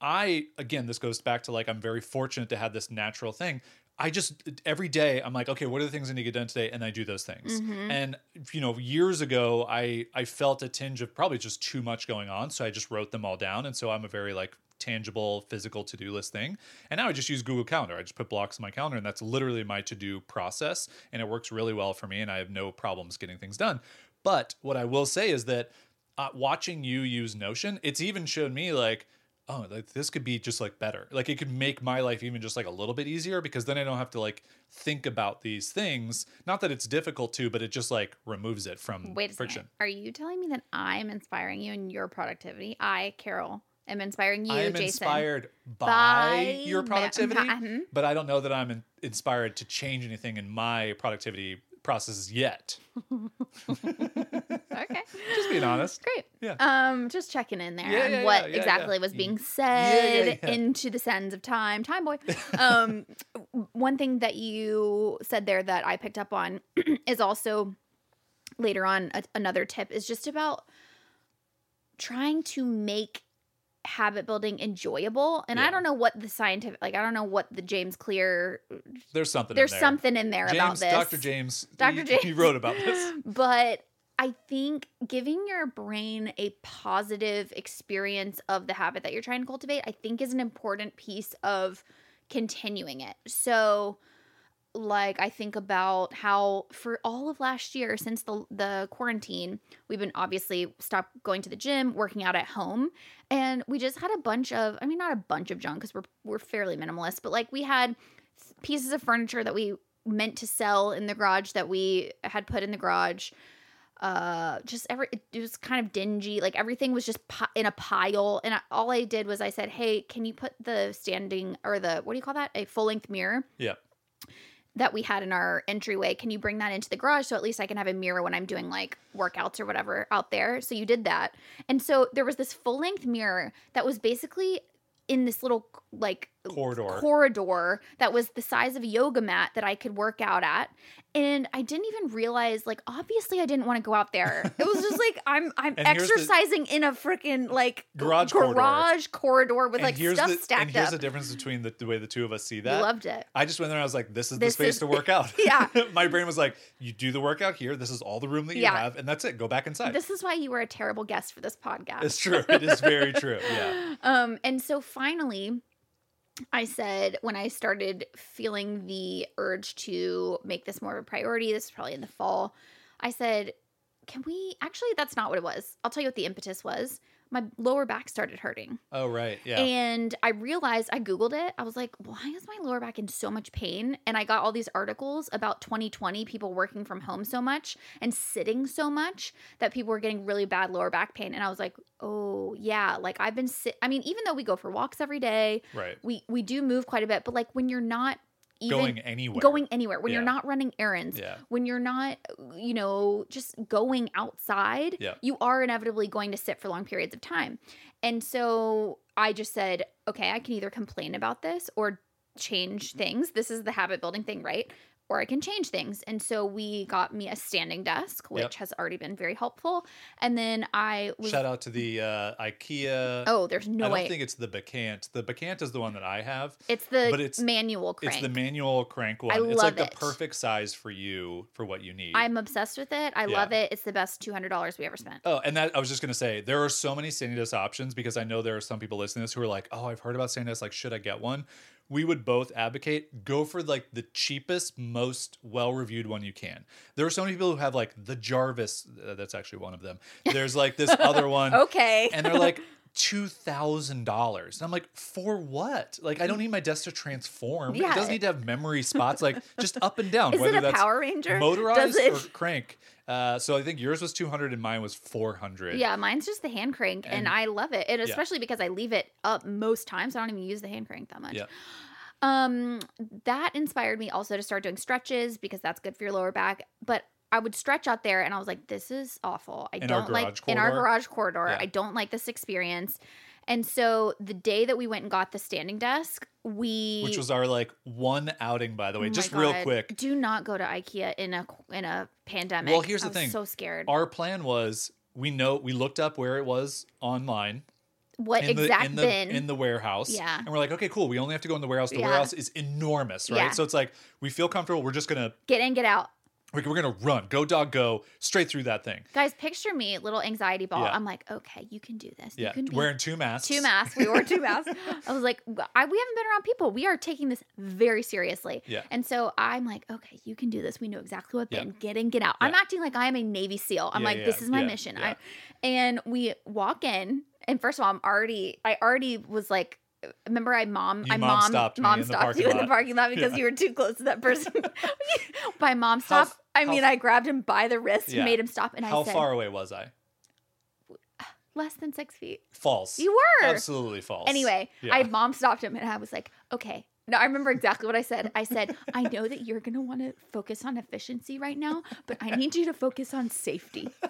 I, again, this goes back to like, I'm very fortunate to have this natural thing. I just, every day, I'm like, okay, what are the things I need to get done today? And I do those things. Mhm. And, you know, years ago, I, I felt a tinge of probably just too much going on. So I just wrote them all down. And so I'm a very like tangible physical to-do list thing. And now I just use Google Calendar. I just put blocks in my calendar and that's literally my to-do process and it works really well for me and I have no problems getting things done. But what I will say is that uh, watching you use Notion, it's even showed me like oh like this could be just like better like it could make my life even just like a little bit easier because then i don't have to like think about these things not that it's difficult to but it just like removes it from Wait a friction second. Are you telling me that I'm inspiring you in your productivity? I, Carol, am inspiring you, i am Jason. inspired by, by your productivity *laughs* Mhm. but i don't know that i'm in- inspired to change anything in my productivity processes yet *laughs* Okay. just being honest Great. Yeah. Um, just checking in there Yeah, on yeah, what yeah, yeah, exactly yeah. was being yeah, said yeah. into the sands of time. Time boy. *laughs* Um, one thing that you said there that I picked up on *clears throat* is also later on a, another tip is just about trying to make habit building enjoyable. And I don't know what the scientific, like I don't know what the James Clear. there's something There's in there. something in there about this. dr james Dr. *laughs* James. he wrote about this *laughs* but I think giving your brain a positive experience of the habit that you're trying to cultivate, I think is an important piece of continuing it. So, like I think about how for all of last year since the the quarantine, we've been obviously stopped going to the gym, working out at home, and we just had a bunch of I mean not a bunch of junk cuz we're we're fairly minimalist, but like we had pieces of furniture that we meant to sell in the garage that we had put in the garage uh just every it was kind of dingy. Like everything was just pi- in a pile. And I, all i did was i said hey can you put the standing or the what do you call that? A full length mirror yeah. that we had in our entryway. Can you bring that into the garage so at least i can have a mirror when i'm doing like workouts or whatever out there? So you did that. And so there was this full length mirror that was basically in this little like corridor. corridor that was the size of a yoga mat that I could work out at. And I didn't even realize, like, obviously, I didn't want to go out there. It was just like I'm I'm *laughs* And here's the- exercising in a freaking like Garage corridor. garage corridor with and like here's stuff the, stacked and here's up. the difference between the, the way the two of us see that. loved it. I just went there and I was like, this is This the space is- to work out. *laughs* Yeah. *laughs* My brain was like, you do the workout here. This is all the room that you Yeah. have, and that's it. Go back inside. This is why you were a terrible guest for this podcast. it's true. It is very true. Yeah. Um, and so finally, I said when I started feeling the urge to make this more of a priority, this is probably in the fall, I said, Can we actually? That's not what it was. I'll tell you what the impetus was. My lower back started hurting. Oh right. Yeah. And I realized, I Googled it. I was like, why is my lower back in so much pain? And I got all these articles about 2020, people working from home so much and sitting so much that people were getting really bad lower back pain. And I was like, oh, yeah. Like I've been sit. I mean, even though we go for walks every day, right. we, we do move quite a bit, but like when you're not even Going anywhere. going anywhere, when you're not running errands, Yeah. when you're not, you know, just going outside, Yeah. you are inevitably going to sit for long periods of time. And so I just said, okay, I can either complain about this or change things. This is the habit building thing, right? Or I can change things. And so we got me a standing desk, which Yep. has already been very helpful. And then I was, Shout out to the uh, IKEA. oh, there's no I don't think it's the Bekant. The Bekant is the one that I have. it's the but it's- manual crank. It's the manual crank one. I it's like love the perfect size for you for what you need. I'm obsessed with it. I Yeah. love it. It's the best $200 we ever spent. Oh, and that I was just gonna say there are so many standing desk options because I know there are some people listening to this who are like, "Oh, I've heard about standing desk. Like, should I get one?" We would both advocate go for like the cheapest, most well-reviewed one you can. There are so many people who have like the Jarvis. Uh, that's actually one of them. There's like this other one, *laughs* Okay. and they're like two thousand dollars. And I'm like, for what? Like, I don't need my desk to transform. Yeah. It doesn't need to have memory spots. Like, just up and down. Is whether it a that's Power Ranger? motorized it? or crank. Uh, so I think yours was 200 and mine was 400. Yeah, mine's just the hand crank, and, And- I love it. And especially because I leave it up most times. I don't even use the hand crank that much. Yeah. Um, that inspired me also to start doing stretches because that's good for your lower back. But I would stretch out there, and I was like, "This is awful. I In don't like garage in our garage corridor. Yeah. I don't like this experience." And so the day that we went and got the standing desk, we Which was our like one outing, by the way. Oh Just real quick. Do not go to IKEA in a in a pandemic. Well, here's the thing. So scared. Our plan was we know we looked up where it was online what in the in the bin? in the warehouse. Yeah. And we're like, okay, cool. We only have to go in the warehouse. The Yeah. warehouse is enormous, right? Yeah. So it's like we feel comfortable. We're just gonna get in, get out. We're, we're gonna run, go dog go straight through that thing. Guys, picture me, little anxiety ball. Yeah. I'm like, okay, you can do this. You Yeah. can be Wearing two masks. two masks. We wore two *laughs* masks. I was like, I, we haven't been around people. We are taking this very seriously. Yeah. And so I'm like, okay, you can do this. We know exactly what Yeah. Get in, get out. I'm acting like I am a Navy SEAL. I'm Yeah, like, yeah, this is my yeah, mission. yeah. I, and we walk in, and first of all, I'm already, I already was like, remember I mom, You I mom mom, stopped mom stopped you in the parking lot because Yeah. you were too close to that person. *laughs* *laughs* By mom stop, I mean, f- I grabbed him by the wrist Yeah. and made him stop, and How I said, "How far away was I? *sighs* less than six feet. False. You were. Absolutely false. Anyway, Yeah. I mom stopped him and I was like, okay. No, I remember exactly what I said. I said, I *laughs* know that you're going to want to focus on efficiency right now, but I need you to focus on safety. *laughs* *laughs*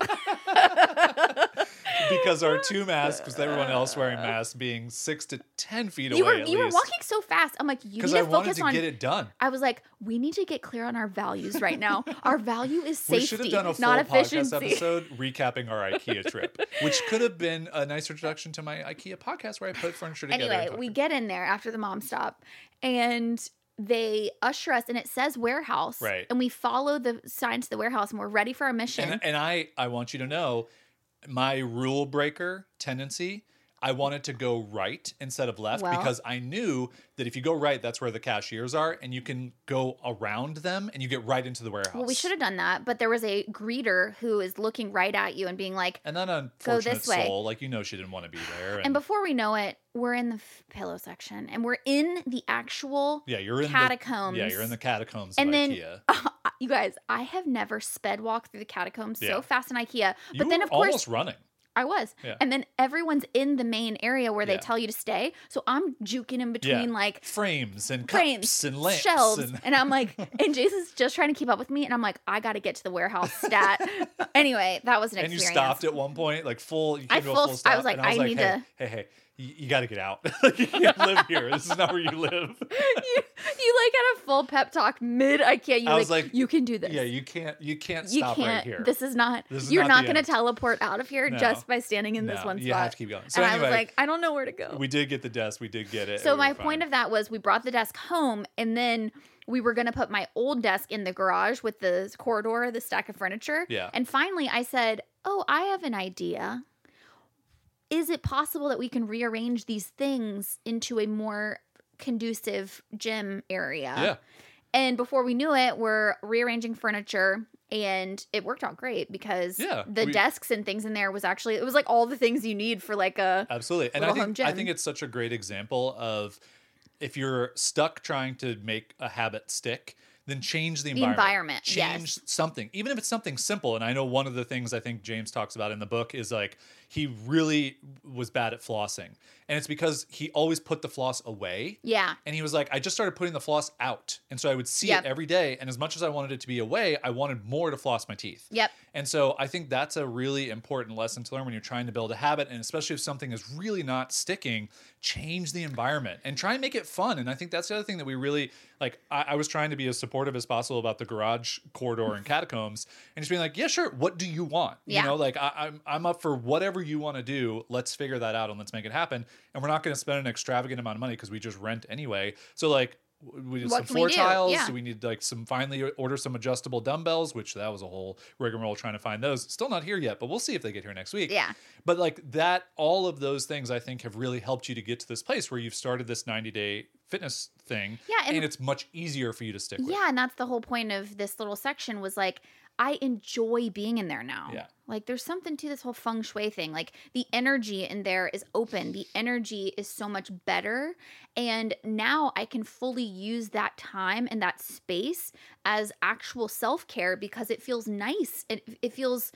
because our two masks, with everyone else wearing masks, being six to ten feet away you were at you were walking so fast. I'm like, you need because to I focus to on get it done. I was like, we need to get clear on our values right now. *laughs* Our value is We safety, should have done a full not podcast efficiency. episode *laughs* recapping our IKEA trip, which could have been a nice introduction to my IKEA podcast where I put furniture together. anyway, we get in there after the mom stop and they usher us and it says warehouse. Right. And we follow the sign to the warehouse and we're ready for our mission. and and I I want you to know my rule breaker tendency. I wanted to go right instead of left Well- because I knew that if you go right, that's where the cashiers are, and you can go around them and you get right into the warehouse. Well, we should have done that, but there was a greeter who is looking right at you and being like, And that unfortunate this way. soul, like you know, she didn't want to be there. And, and before we know it, we're in the f- pillow section and we're in the actual yeah, you're in catacombs. The, yeah, you're in the catacombs And of then- IKEA. *laughs* you guys, I have never sped walked through the catacombs Yeah. so fast in IKEA. You But then, of course, almost running. I was. Yeah. And then everyone's in the main area where they Yeah. tell you to stay. So I'm juking in between like frames and frames, cups and lamps shelves, and and I'm like, *laughs* and Jason's just trying to keep up with me, and I'm like, I got to get to the warehouse stat. *laughs* anyway, that was an and you stopped at one point, like full. You I came to a full- full I stop, was like, and I was I like, need hey, to- hey, hey, you, you got to get out. *laughs* like, you can't live here. This is not where you *laughs* live. you, you like had a full pep talk mid IKEA. You I like, was like, you can do this. Yeah, you can't. You can't you stop can't. right here. This is not. This is you're not not, going to teleport out of here No. just by standing in this one spot. you have to keep going. So and anyway, I was like, I don't know where to go. we did get the desk. We did get it. So and we my point of that was we brought the desk home and then we were going to put my old desk in the garage with the corridor, the stack of furniture. Yeah. And finally I said, "Oh, I have an idea. Is it possible that we can rearrange these things into a more conducive gym area?" yeah, And before we knew it, we're rearranging furniture and it worked out great because Yeah, the we- desks and things in there was actually it was like all the things you need for like a absolutely. And I think I think it's such a great example of if you're stuck trying to make a habit stick, then change the The environment. environment, Change yes. something, even if it's something simple. And I know one of the things I think James talks about in the book is like he really was bad at flossing, and it's because he always put the floss away. yeah. And he was like, I just started putting the floss out. And so I would see Yep. it every day. And as much as I wanted it to be away, I wanted more to floss my teeth. Yep. And so I think that's a really important lesson to learn when you're trying to build a habit. And especially if something is really not sticking, change the environment and try and make it fun. And I think that's the other thing that we really like. I, I was trying to be as supportive as possible about the garage corridor and *laughs* catacombs and just being like, yeah, sure. What do you want? Yeah. You know, like I, I'm, I'm up for whatever you want to do. Let's figure that out and let's make it happen. And we're not going to spend an extravagant amount of money because we just rent anyway. So like, we did What some floor do? tiles. Yeah. We need like some finally order some adjustable dumbbells, which that was a whole rigmarole trying to find those. Still not here yet, but we'll see if they get here next week. Yeah. But like that, all of those things I think have really helped you to get to this place where you've started this 90 day fitness thing. Yeah, and- it's much easier for you to stick with. Yeah, and that's the whole point of this little section was like I enjoy being in there now. Yeah. Like there's something to this whole feng shui thing. Like the energy in there is open. The energy is so much better. And now I can fully use that time and that space as actual self-care because it feels nice. It it feels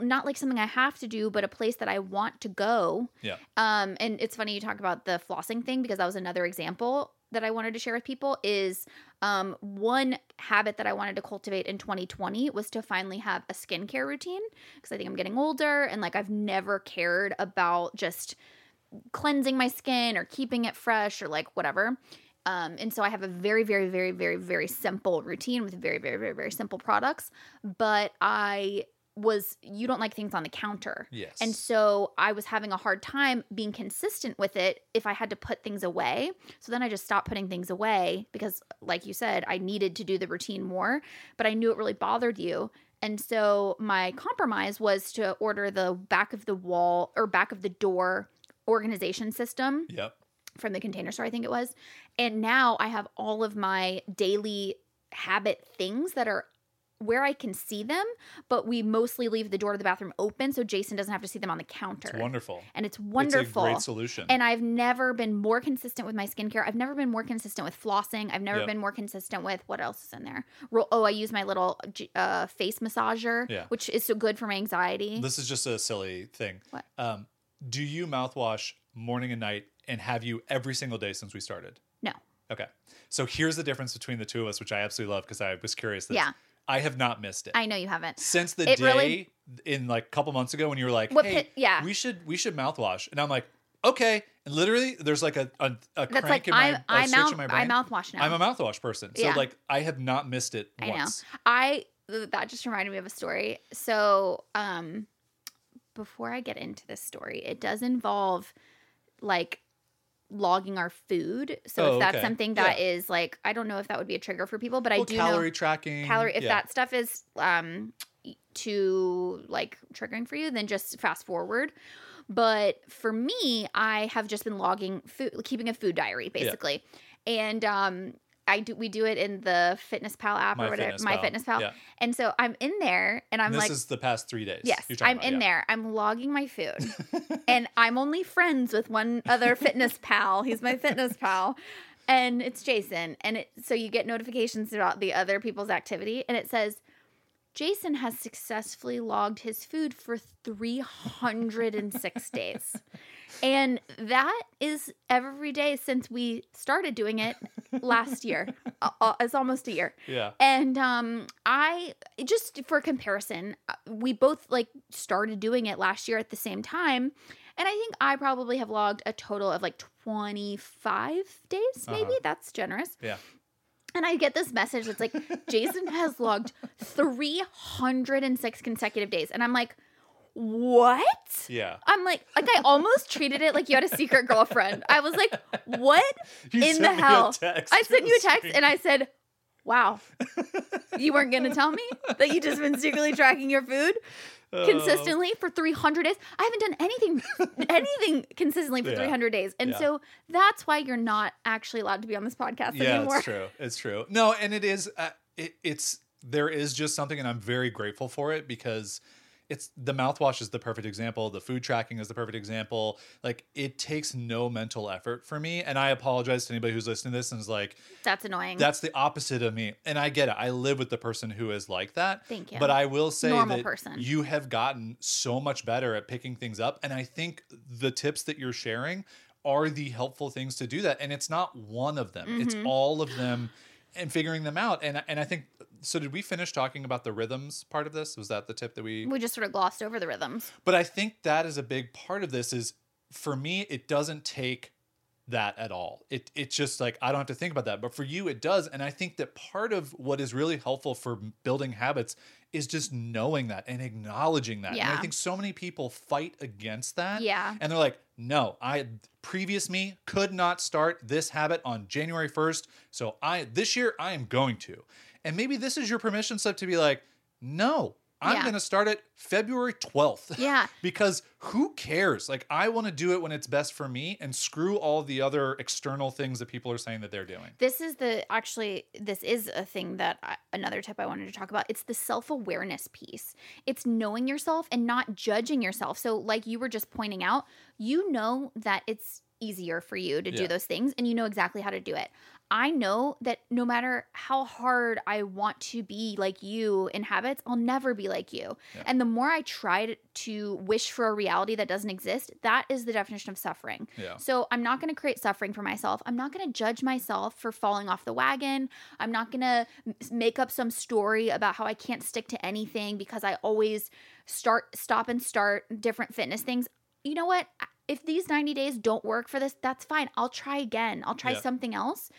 not like something I have to do, but a place that I want to go. Yeah. Um, and it's funny you talk about the flossing thing because that was another example that I wanted to share with people is um, one habit that I wanted to cultivate in 2020 was to finally have a skincare routine because I think I'm getting older and like I've never cared about just cleansing my skin or keeping it fresh or like whatever. Um, and so I have a very, very, very, very, very simple routine with very, very, very, very simple products. But I was, you don't like things on the counter. Yes. And so I was having a hard time being consistent with it if I had to put things away. So then I just stopped putting things away because, like you said, I needed to do the routine more, but I knew it really bothered you. And so my compromise was to order the back of the wall or back of the door organization system Yep. from the container store, I think it was. And now I have all of my daily habit things that are where I can see them, but we mostly leave the door to the bathroom open so Jason doesn't have to see them on the counter. It's wonderful. And it's wonderful. It's a great solution. And I've never been more consistent with my skincare. I've never been more consistent with flossing. I've never Yep. been more consistent with what else is in there. Oh, I use my little uh, face massager, Yeah. which is so good for my anxiety. this is just a silly thing. What? Um, do you mouthwash morning and night and have you every single day since we started? no. Okay. So here's the difference between the two of us, which I absolutely love because I was curious. This. Yeah. I have not missed it. I know you haven't. Since the It day really- in like a couple months ago when you were like, What hey, yeah. we should we should mouthwash. And I'm like, okay. And literally there's like a a, a crank like in my, I I mouth in my I mouthwash now. I'm a mouthwash person. So Yeah. like I have not missed it I know. once. I that just reminded me of a story. So, um before I get into this story, it does involve like logging our food. So Oh, if that's okay. something that Yeah. is like I don't know if that would be a trigger for people, but I do calorie know tracking. calorie if yeah. that stuff is um too like triggering for you, then just fast forward. But for me, I have just been logging food, keeping a food diary basically. And um I do we do it in the Fitness Pal app My or whatever, Fitness My Pal. Fitness Pal. Yeah. And so I'm in there and I'm And this like is the past three days. Yes, I'm about, in yeah. there. I'm logging my food. *laughs* and I'm only friends with one other fitness pal. He's my fitness pal. And it's Jason. And it, so you get notifications about the other people's activity. And it says, Jason has successfully logged his food for 306 days. And that is every day since we started doing it last year. *laughs* Uh, it's almost a year. Yeah. And um I just for comparison, uh, we both like started doing it last year at the same time. And I think I probably have logged a total of like 25 days maybe. Uh-huh. That's generous. Yeah. And I get this message that's like *laughs* Jason has logged 306 consecutive days. And I'm like, "What?" Yeah. I'm like, like I almost treated it like you had a secret girlfriend. I was like, "What *laughs* You in the hell?" I sent you a text and I said, "Wow, *laughs* you weren't gonna tell me that you just been secretly tracking your food Oh. consistently for 300 days. I haven't done anything, *laughs* anything consistently for Yeah. 300 days, and Yeah. so that's why you're not actually allowed to be on this podcast yeah, anymore. it's true. It's true. No, and it is. Uh, it, it's there is just something, and I'm very grateful for it because it's the mouthwash is the perfect example. The food tracking is the perfect example. Like it takes no mental effort for me, and I apologize to anybody who's listening to this and is like, That's annoying. that's the opposite of me. And I get it. I live with the person who is like that. Thank you. But I will say Normal that person. you have gotten so much better at picking things up. And I think the tips that you're sharing are the helpful things to do that. And it's not one of them, it's Mm-hmm. all of them and figuring them out. And and I think so did we finish talking about the rhythms part of this? Was that the tip that we we just sort of glossed over the rhythms. but I think that is a big part of this is for me it doesn't take that at all. It it's just like I don't have to think about that, but for you it does and I think that part of what is really helpful for building habits is just knowing that and acknowledging that. And I think so many people fight against that. Yeah. And they're like, "No, I previous me could not start this habit on January 1st, so I this year I am going to." And maybe this is your permission slip to be like, "No, I'm Yeah. going to start it February 12th." *laughs* Yeah. because who cares? Like I want to do it when it's best for me and screw all the other external things that people are saying that they're doing. This is the actually this is a thing that I, another tip I wanted to talk about. It's the self-awareness piece. It's knowing yourself and not judging yourself. So like you were just pointing out, you know that it's easier for you to do those things and you know exactly how to do it. I know that no matter how hard I want to be like you in habits, I'll never be like you. Yeah. And the more I try to, wish for a reality that doesn't exist, that is the definition of suffering. Yeah. So I'm not going to create suffering for myself. I'm not going to judge myself for falling off the wagon. I'm not going to make up some story about how I can't stick to anything because I always start stop and start different fitness things. You know what? If these 90 days don't work for this, that's fine. I'll try again. I'll try Yeah. something else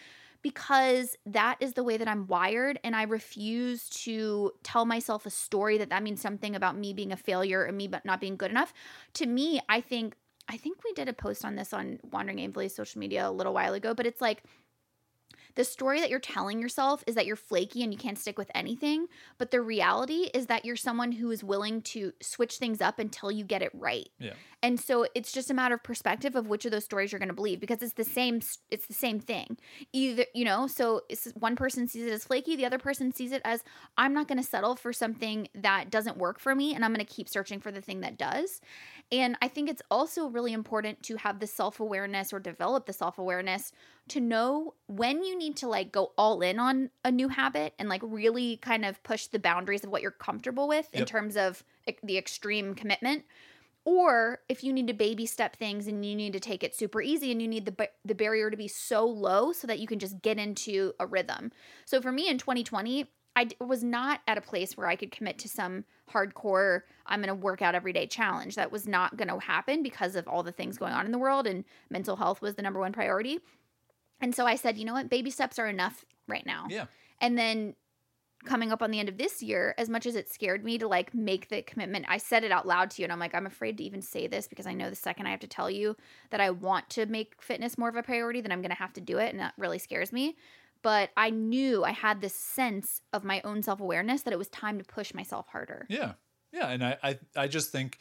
because that is the way that I'm wired and I refuse to tell myself a story that that means something about me being a failure or me but not being good enough. To me, I think I think we did a post on this on Wandering Aimfully's social media a little while ago, but it's like the story that you're telling yourself is that you're flaky and you can't stick with anything, but the reality is that you're someone who is willing to switch things up until you get it right. Yeah. And so it's just a matter of perspective of which of those stories you're going to believe because it's the same it's the same thing. Either, you know, so it's, one person sees it as flaky, the other person sees it as I'm not going to settle for something that doesn't work for me and I'm going to keep searching for the thing that does. And I think it's also really important to have the self-awareness or develop the self-awareness to know when you need to like go all in on a new habit and like really kind of push the boundaries of what you're comfortable with in terms of the extreme commitment or if you need to baby step things and you need to take it super easy and you need the the barrier to be so low so that you can just get into a rhythm. So for me in 2020, I was not at a place where I could commit to some hardcore I'm going to work out every day challenge. That was not going to happen because of all the things going on in the world and mental health was the number one priority. And so I said, you know what? Baby steps are enough right now. Yeah. And then coming up on the end of this year, as much as it scared me to like make the commitment, I said it out loud to you. And I'm like, I'm afraid to even say this because I know the second I have to tell you that I want to make fitness more of a priority, then I'm going to have to do it. And that really scares me. But I knew I had this sense of my own self awareness that it was time to push myself harder. Yeah. Yeah. And I, I, I just think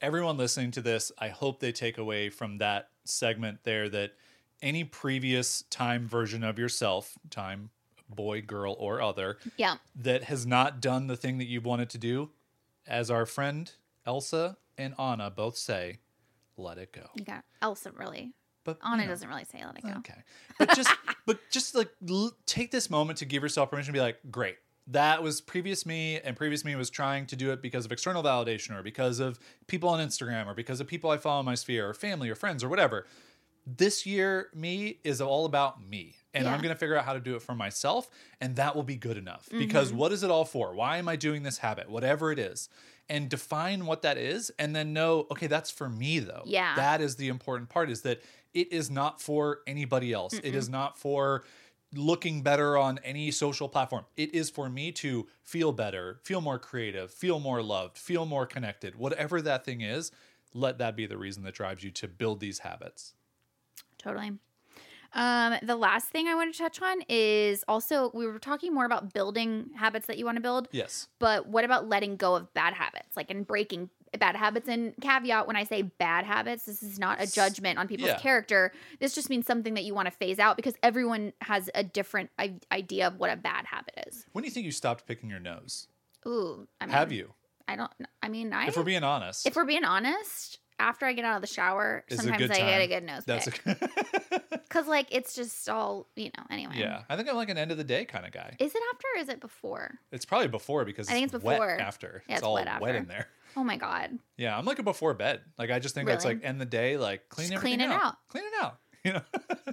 everyone listening to this, I hope they take away from that segment there that any previous time version of yourself, time, boy, girl, or other, Yeah. that has not done the thing that you've wanted to do, as our friend Elsa and Anna both say, let it go. Yeah. Elsa really. But you Anna know, doesn't really say let it go. Okay. But just *laughs* but just like l- take this moment to give yourself permission to be like, great. that was previous me and previous me was trying to do it because of external validation or because of people on instagram or because of people i follow in my sphere or family or friends or whatever this year me is all about me and i'm going to figure out how to do it for myself and that will be good enough because Mm-hmm. what is it all for why am i doing this habit whatever it is and define what that is and then know okay that's for me though Yeah. that is the important part is that it is not for anybody else. It is not for looking better on any social platform. It is for me to feel better feel more creative feel more loved feel more connected. Whatever that thing is let that be the reason that drives you to build these habits. Totally. Um, the last thing I want to touch on is also we were talking more about building habits that you want to build, yes. But what about letting go of bad habits, like and breaking bad habits? And caveat: when I say bad habits, this is not a judgment on people's Yeah. character. This just means something that you want to phase out because everyone has a different I- idea of what a bad habit is. when do you think you stopped picking your nose Ooh, I mean, have you I don't. I mean, I. if we're being honest if we're being honest, after I get out of the shower, Is sometimes I get a good nose that's pick. Because *laughs* like it's just all you know. Anyway. yeah i think i'm like an end of the day kind of guy Is it after or is it before? it's probably before because I think it's wet before. after Yeah, it's it's all wet wet, in there Oh my god. Yeah, I'm like a before bed. Like I just think that's like end the day, like clean Just everything clean it out. Clean it out. *laughs* You know.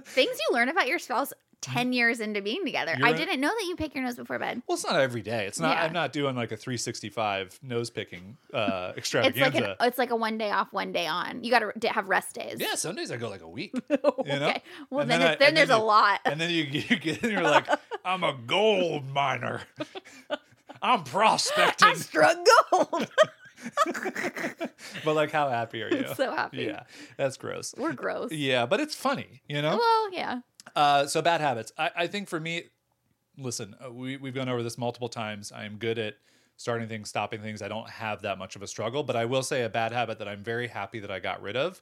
Things you learn about your spouse *laughs* 10 years into being together. You're I didn't know that you pick your nose before bed. well, it's not every day. It's not. Yeah. I'm not doing like a 365 nose picking uh, *laughs* It's like extravaganza. an, it's like a one day off, one day on. You got to have rest days. yeah, some days I go like a week, okay. you know? Well, And then, then I- then and there's then a lot. and then you, you get and you're like, I'm a gold miner. I'm prospecting, I struck gold. *laughs* but like, how happy are you? *laughs* so happy. Yeah, that's gross. We're gross. Yeah, but it's funny, you know. Well, yeah. Uh, so bad habits. I, I think for me, listen, uh, we we've gone over this multiple times. I am good at starting things, stopping things. I don't have that much of a struggle, but I will say a bad habit that I'm very happy that I got rid of.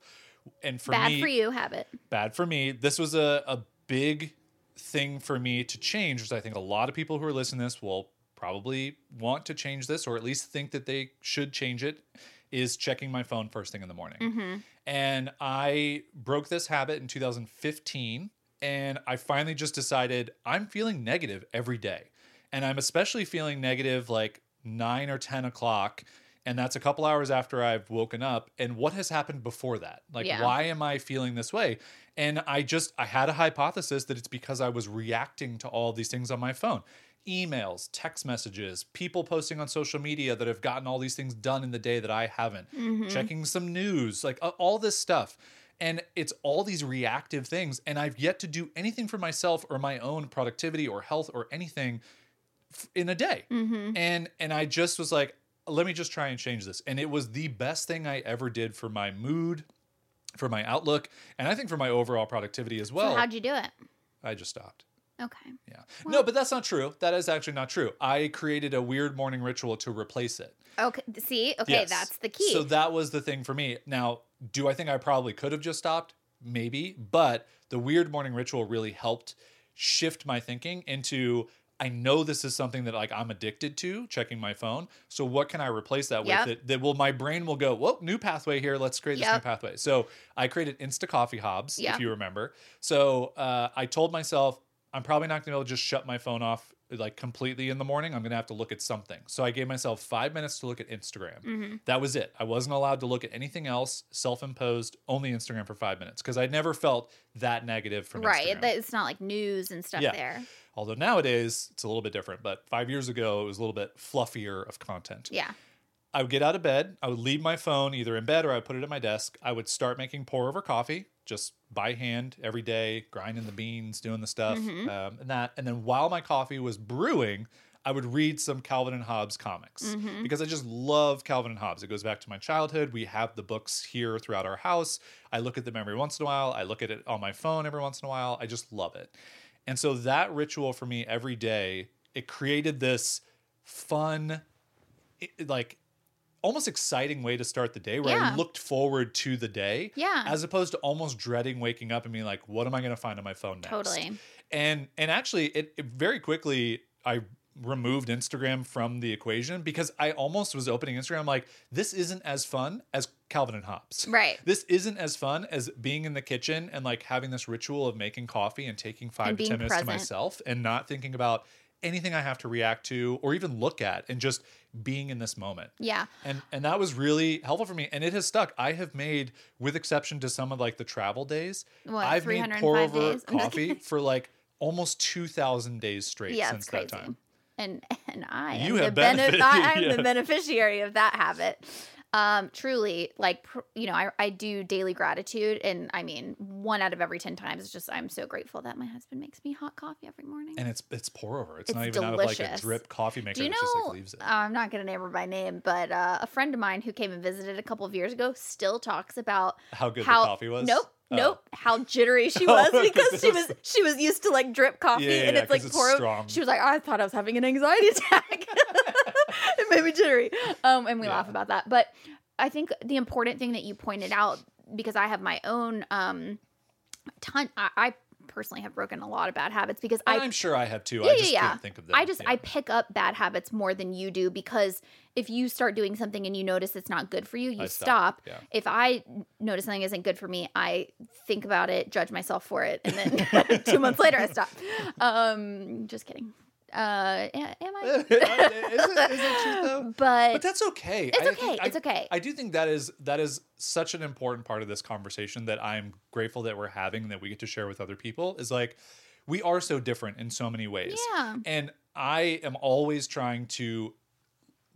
And for Bad me, for you habit. bad for me. This was a, a big thing for me to change, which I think a lot of people who are listening to this will probably want to change this or at least think that they should change it is checking my phone first thing in the morning. Mm-hmm. And I broke this habit in 2015. And I finally just decided I'm feeling negative every day. And I'm especially feeling negative like nine or 10 o'clock. And that's a couple hours after I've woken up. And what has happened before that? Like, Yeah. why am I feeling this way? And I just, I had a hypothesis that it's because I was reacting to all these things on my phone emails, text messages, people posting on social media that have gotten all these things done in the day that I haven't, Mm-hmm. checking some news, like uh, all this stuff. And it's all these reactive things. And I've yet to do anything for myself or my own productivity or health or anything in a day. Mm-hmm. And and I just was like, let me just try and change this. And it was the best thing I ever did for my mood, for my outlook, and I think for my overall productivity as well. so how'd you do it? I just stopped. Okay. Yeah. no, but that's not true. That is actually not true. I created a weird morning ritual to replace it. Okay. See, okay, Yes. that's the key. So that was the thing for me. Now, do I think I probably could have just stopped? Maybe, but the weird morning ritual really helped shift my thinking into I know this is something that like I'm addicted to, checking my phone. So what can I replace that Yep. with? That, that will my brain will go, whoa, new pathway here. Let's create this new pathway. So I created Insta Coffee Hobbes, Yep. if you remember. So uh, I told myself I'm probably not gonna be able to just shut my phone off like completely in the morning. I'm gonna have to look at something. So I gave myself five minutes to look at Instagram. Mm-hmm. That was it. I wasn't allowed to look at anything else. Self-imposed, only Instagram for five minutes because I never felt that negative from right. Instagram. It's not like news and stuff Yeah. there. Although nowadays it's a little bit different. But five years ago it was a little bit fluffier of content. Yeah. I would get out of bed. I would leave my phone either in bed or I would put it at my desk. I would start making pour over coffee just by hand every day, grinding the beans, doing the stuff, Mm-hmm. um, and that. And then while my coffee was brewing, I would read some Calvin and Hobbes comics Mm-hmm. because I just love Calvin and Hobbes. It goes back to my childhood. We have the books here throughout our house. I look at them every once in a while. I look at it on my phone every once in a while. I just love it. And so that ritual for me every day, it created this fun, like almost exciting way to start the day where I looked forward to the day Yeah. as opposed to almost dreading waking up and being like, what am I going to find on my phone next? Totally. And and actually it, it very quickly I removed Instagram from the equation because I almost was opening Instagram like this isn't as fun as Calvin and Hobbes. Right. *laughs* This isn't as fun as being in the kitchen and like having this ritual of making coffee and taking five And to 10 minutes present. to myself and not thinking about anything I have to react to or even look at and just being in this moment. Yeah. And and that was really helpful for me and it has stuck. I have made with exception to some of like the travel days, What, I've made pour over days? Coffee for like almost 2000 days straight yeah, since that time. And *laughs* and I You am have the bene- benefited, I am yeah. the *laughs* beneficiary of that habit. Um, truly, like pr- you know, I, I do daily gratitude, and I mean, one out of every ten times is just I'm so grateful that my husband makes me hot coffee every morning. And it's it's pour over. It's, It's not even out of like a drip coffee maker. Do you It's just know? like leaves it. uh, I'm not going to name her by name, but uh, a friend of mine who came and visited a couple of years ago still talks about How good how the coffee was? Nope, Oh. nope. How jittery she *laughs* Oh, 'cause *laughs* because she was- was she was used to like drip coffee, Yeah, yeah, and yeah, it's like 'cause it's pour. strong. She was like, I thought I was having an anxiety *laughs* attack. *laughs* it made me jittery, um, and we Yeah. laugh about that. But I think the important thing that you pointed out because I have my own um ton. I, I personally have broken a lot of bad habits because I I'm sure I have too. Yeah, I yeah, just yeah. couldn't think of them. I just Yeah. I pick up bad habits more than you do because if you start doing something and you notice it's not good for you, you I stop. stop, yeah. If I notice something isn't good for me, I think about it, judge myself for it, and then *laughs* *laughs* two months later I stop. Um, just kidding. Uh, am I? *laughs* is, it, is it true though? *laughs* But, But that's okay. it's I okay. I- it's okay. I do think that is that is such an important part of this conversation that I'm grateful that we're having and that we get to share with other people is like we are so different in so many ways. Yeah. And I am always trying to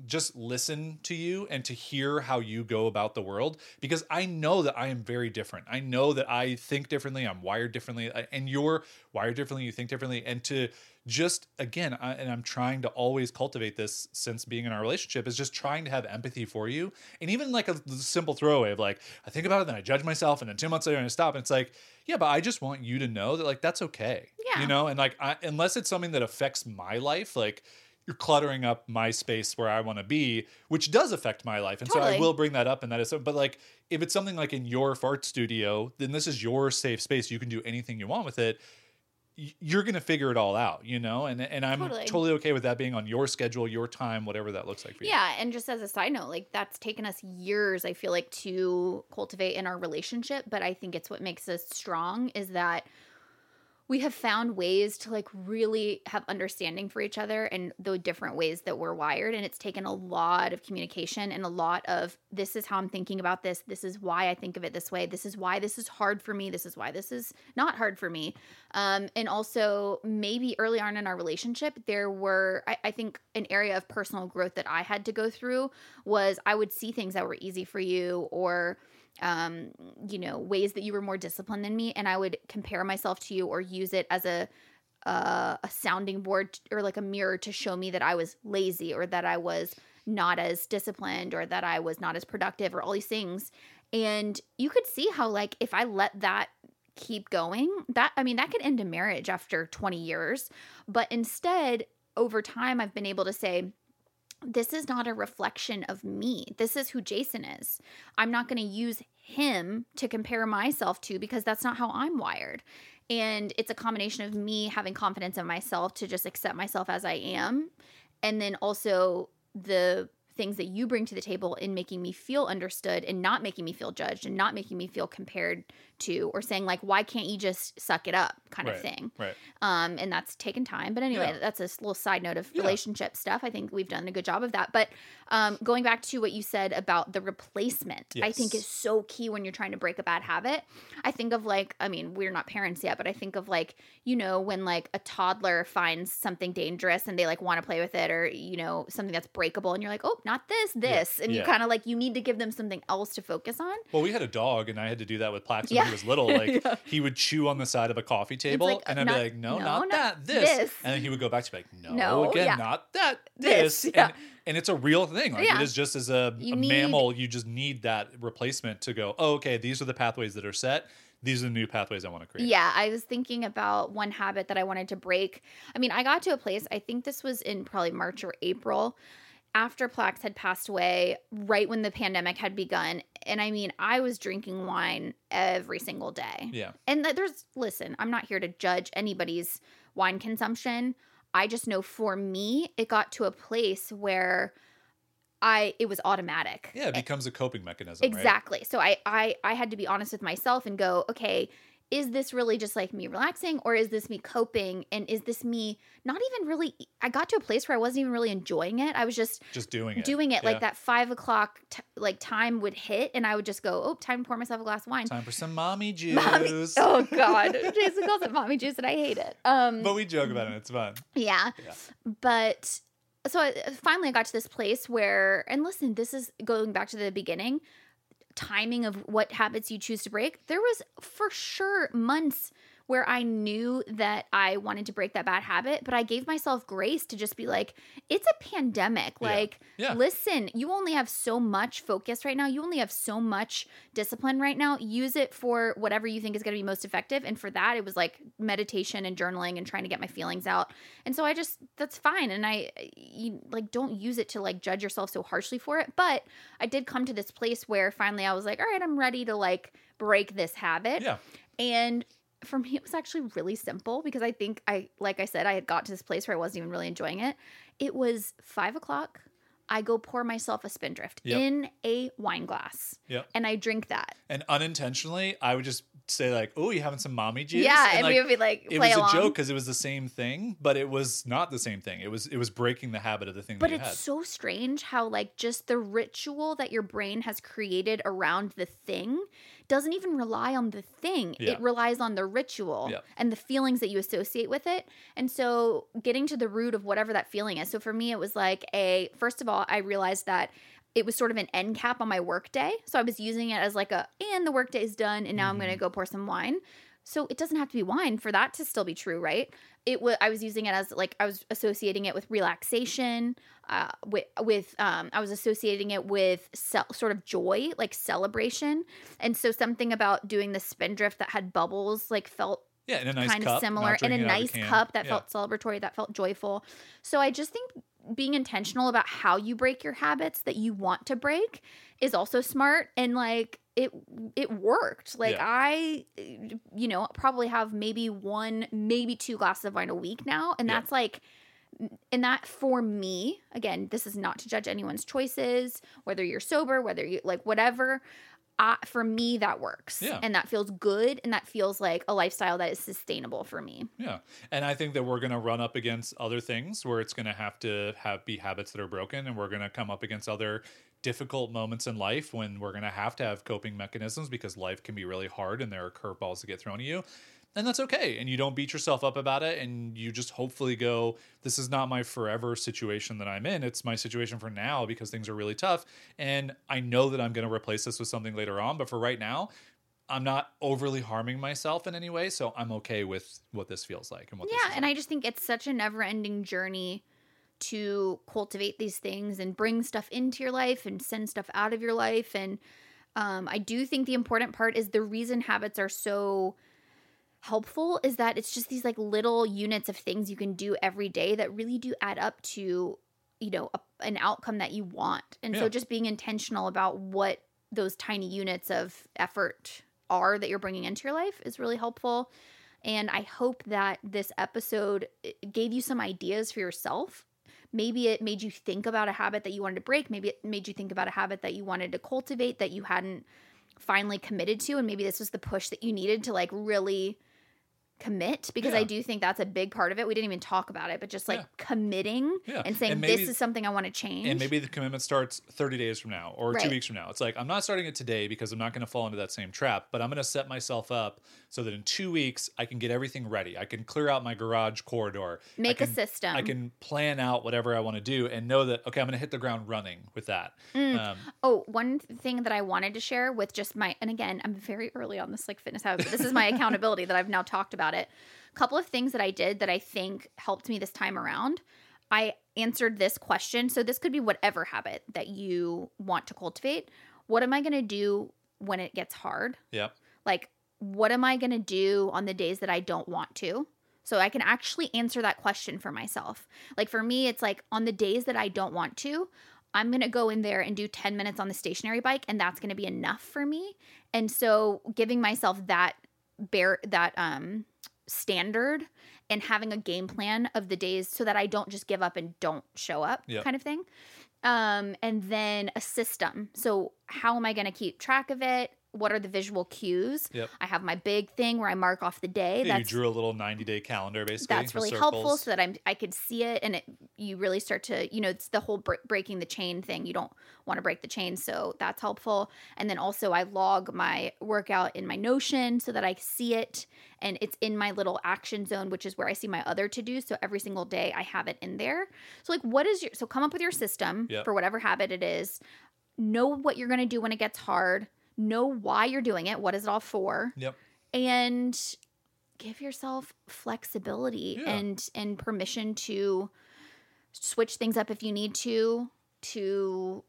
just listen to you and to hear how you go about the world because I know that I am very different. I know that I think differently, I'm wired differently, and you're wired differently, you think differently. And to just, again, I, and I'm trying to always cultivate this since being in our relationship, is just trying to have empathy for you. And even like a simple throwaway of like, I think about it, then I judge myself, and then two months later I stop. And it's like, yeah, but I just want you to know that like that's okay. Yeah. You know, and like I, unless it's something that affects my life, like you're cluttering up my space where I want to be, which does affect my life. And so I will bring that up and that is but like if it's something like in your art studio, then this is your safe space. You can do anything you want with it. You're gonna figure it all out, you know, and and I'm Totally. totally okay with that being on your schedule, your time, whatever that looks like for you. Yeah, and just as a side note, like that's taken us years, I feel like, to cultivate in our relationship. But I think it's what makes us strong is that we have found ways to like really have understanding for each other and the different ways that we're wired. And it's taken a lot of communication and a lot of this is how I'm thinking about this. This is why I think of it this way. This is why this is hard for me. This is why this is not hard for me. Um, and also, maybe early on in our relationship, there were, I, I think, an area of personal growth that I had to go through was I would see things that were easy for you or um, you know, ways that you were more disciplined than me, and I would compare myself to you or use it as a uh, a sounding board or like a mirror to show me that I was lazy or that I was not as disciplined or that I was not as productive or all these things. And you could see how like if I let that keep going, that I mean that could end a marriage after 20 years. But instead, over time I've been able to say this is not a reflection of me. This is who Jason is. I'm not going to use him to compare myself to because that's not how I'm wired. And it's a combination of me having confidence in myself to just accept myself as I am. And then also the things that you bring to the table in making me feel understood and not making me feel judged and not making me feel compared to or saying like why can't you just suck it up kind of thing Right. um, and that's taken time. But anyway, Yeah. that's a little side note of Yeah. relationship stuff. I think we've done a good job of that. But um, going back to what you said about the replacement, I think is so key when you're trying to break a bad habit. I think of like, I mean, we're not parents yet, but I think of like, you know, when like a toddler finds something dangerous and they like want to play with it, or you know, something that's breakable, and you're like, oh, not this, this, and you kind of like you need to give them something else to focus on. Well, we had a dog, and I had to do that with Plax when Yeah. he was little. *laughs* Like Yeah. he would chew on the side of a coffee table, like, and I'd not- be like, "No, no, not not that, this. this. and then he would go back to be like, "No, No, again, yeah. not that, This, this." yeah. And, and it's a real thing. Like Yeah. it is just as a, a need- mammal, you just need that replacement to go. Oh, okay, these are the pathways that are set. These are the new pathways I want to create. Yeah, I was thinking about one habit that I wanted to break. I mean, I got to a place, I think this was in probably March or April, after Plax had passed away, right when the pandemic had begun. And I mean, I was drinking wine every single day. Yeah. And there's, listen, I'm not here to judge anybody's wine consumption. I just know for me, it got to a place where I, it was automatic. Yeah, it becomes a coping mechanism. right? Exactly. So I, I I had to be honest with myself and go, okay, is this really just like me relaxing or is this me coping and is this me not even really i got to a place where i wasn't even really enjoying it i was just Just doing it. doing it Yeah. like that five o'clock t- like time would hit and i would just go oh time to pour myself a glass of wine Time for some mommy *laughs* juice. mommy oh god jason calls it mommy juice and i hate it um But we joke about it. It's fun. yeah. Yeah. But so I, finally I got to this place where, and listen, this is going back to the beginning timing of what habits you choose to break. There was for sure months where I knew that I wanted to break that bad habit, but I gave myself grace to just be like, it's a pandemic. Yeah. Like, Yeah. listen, you only have so much focus right now. You only have so much discipline right now. Use it for whatever you think is going to be most effective. And for that, it was like meditation and journaling and trying to get my feelings out. And so I just, that's fine. And I, you, like, don't use it to like judge yourself so harshly for it. But I did come to this place where finally I was like, all right, I'm ready to like break this habit. Yeah. And for me, it was actually really simple because I think I, like I said, I had got to this place where I wasn't even really enjoying it. It was five o'clock. I go pour myself a spindrift Yep. in a wine glass Yep. and I drink that. And unintentionally, I would just say like, "Oh, you having some mommy juice?" yeah. And, like, we would be like, it was along. a joke because it was the same thing, but it was not the same thing. It was it was breaking the habit of the thing But it's had. so strange how, like, just the ritual that your brain has created around the thing doesn't even rely on the thing. Yeah. It relies on the ritual Yeah. and the feelings that you associate with it. And so, getting to the root of whatever that feeling is. So, for me, it was like a first of all, I realized that it was sort of an end cap on my workday. So, I was using it as like a, and the workday is done, and now I'm going Mm-hmm. to go pour some wine. So it doesn't have to be wine for that to still be true, right? It was I was using it as like I was associating it with relaxation, uh, with with um, I was associating it with sort of joy, like celebration, and so something about doing the spindrift that had bubbles like felt yeah, in a nice kind cup, of similar in a drinking it out of nice cup that Yeah. felt celebratory, that felt joyful. So I just think being intentional about how you break your habits that you want to break is also smart and like it it worked. Like Yeah. I you know, probably have maybe one, maybe two glasses of wine a week now and Yeah. that's like and that for me, again, this is not to judge anyone's choices, whether you're sober, whether you like whatever. I, for me, that works. Yeah. And that feels good. And that feels like a lifestyle that is sustainable for me. Yeah. And I think that we're going to run up against other things where it's going to have to have be habits that are broken and we're going to come up against other difficult moments in life when we're going to have to have coping mechanisms because life can be really hard and there are curveballs that get thrown at you. And that's okay. And you don't beat yourself up about it. And you just hopefully go, this is not my forever situation that I'm in. It's my situation for now because things are really tough. And I know that I'm going to replace this with something later on. But for right now, I'm not overly harming myself in any way, so I'm okay with what this feels like and what this Yeah. And I just think it's such a never ending journey to cultivate these things and bring stuff into your life and send stuff out of your life. And um, I do think the important part is the reason habits are so helpful is that it's just these like little units of things you can do every day that really do add up to you know a, an outcome that you want. And so just being intentional about what those tiny units of effort are that you're bringing into your life is really helpful. And i hope that this episode eh, gave you some ideas for yourself. Maybe it made you think about a habit that you wanted to break. Maybe it made you think about a habit that you wanted to cultivate that you hadn't finally committed to. And maybe this was the push that you needed to like really commit because I do think that's a big part of it. We didn't even talk about it, but just like Yeah. committing Yeah. and saying And maybe- this is something I want to change. And maybe the commitment starts 30 days from now or Right. two weeks from now. It's like, I'm not starting it today because I'm not going to fall into that same trap, but I'm going to set myself up so that in two weeks, I can get everything ready. I can clear out my garage corridor. Make a system. I can plan out whatever I want to do and know that, okay, I'm going to hit the ground running with that. Mm. Um, Oh, one thing that I wanted to share with just my and again, I'm very early on this like fitness habit. but This is my *laughs* accountability that I've now talked about it. A couple of things that I did that I think helped me this time around. I answered this question. So this could be whatever habit that you want to cultivate. What am I going to do when it gets hard? yeah. like what am i going to do on the days that i don't want to? So i can actually answer that question for myself. Like for me it's like on the days that i don't want to i'm going to go in there and do 10 minutes on the stationary bike and that's going to be enough for me. And so giving myself that bear that um standard and having a game plan of the days so that i don't just give up and don't show up Yep. kind of thing. Um and then a system. So how am i going to keep track of it what are the visual cues. Yep. I have my big thing where I mark off the day. Yeah, you drew a little 90 day calendar basically. that's really helpful circles. so that I'm I could see it and it you really start to you know it's the whole bre- breaking the chain thing you don't want to break the chain so that's helpful and then also I log my workout in my Notion so that I see it and it's in my little action zone which is where I see my other to do so every single day I have it in there so like what is your so come up with your system Yep. for whatever habit it is know what you're going to do when it gets hard know why you're doing it what is it all for Yep. and give yourself flexibility Yeah. and and permission to switch things up if you need to to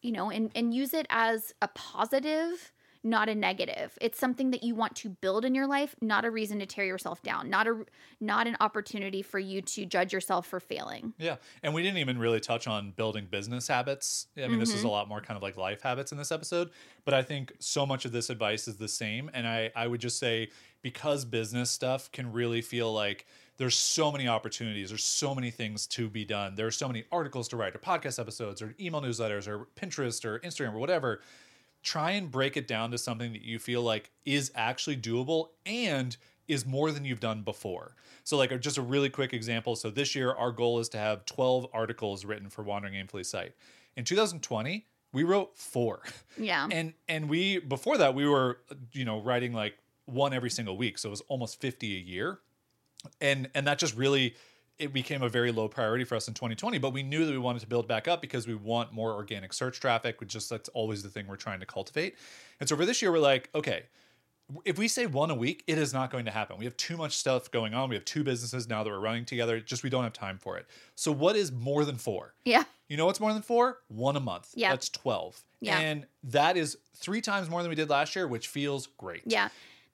you know and and use it as a positive not a negative it's something that you want to build in your life not a reason to tear yourself down not a not an opportunity for you to judge yourself for failing Yeah. And we didn't even really touch on building business habits. I mean, this is Mm-hmm. a lot more kind of like life habits in this episode, but I think so much of this advice is the same. And I, I would just say because business stuff can really feel like there's so many opportunities, there's so many things to be done. There are so many articles to write, or podcast episodes, or email newsletters, or Pinterest, or Instagram, or whatever. Try and break it down to something that you feel like is actually doable and is more than you've done before. So, like, just a really quick example. So, this year, our goal is to have 12 articles written for Wandering Aimfully site. In 2020, we wrote four. yeah *laughs* And and we before that we were you know writing like one every single week, so it was almost 50 a year. And and that just really it became a very low priority for us in 2020, but we knew that we wanted to build back up because we want more organic search traffic, which just that's always the thing we're trying to cultivate. And so for this year we're like, okay, if we say one a week, it is not going to happen. We have too much stuff going on. We have two businesses now that we're running together. Just we don't have time for it. So what is more than four? yeah You know what's more than four? One a month. Yeah. That's 12. Yeah. And that is three times more than we did last year, which feels great. Yeah.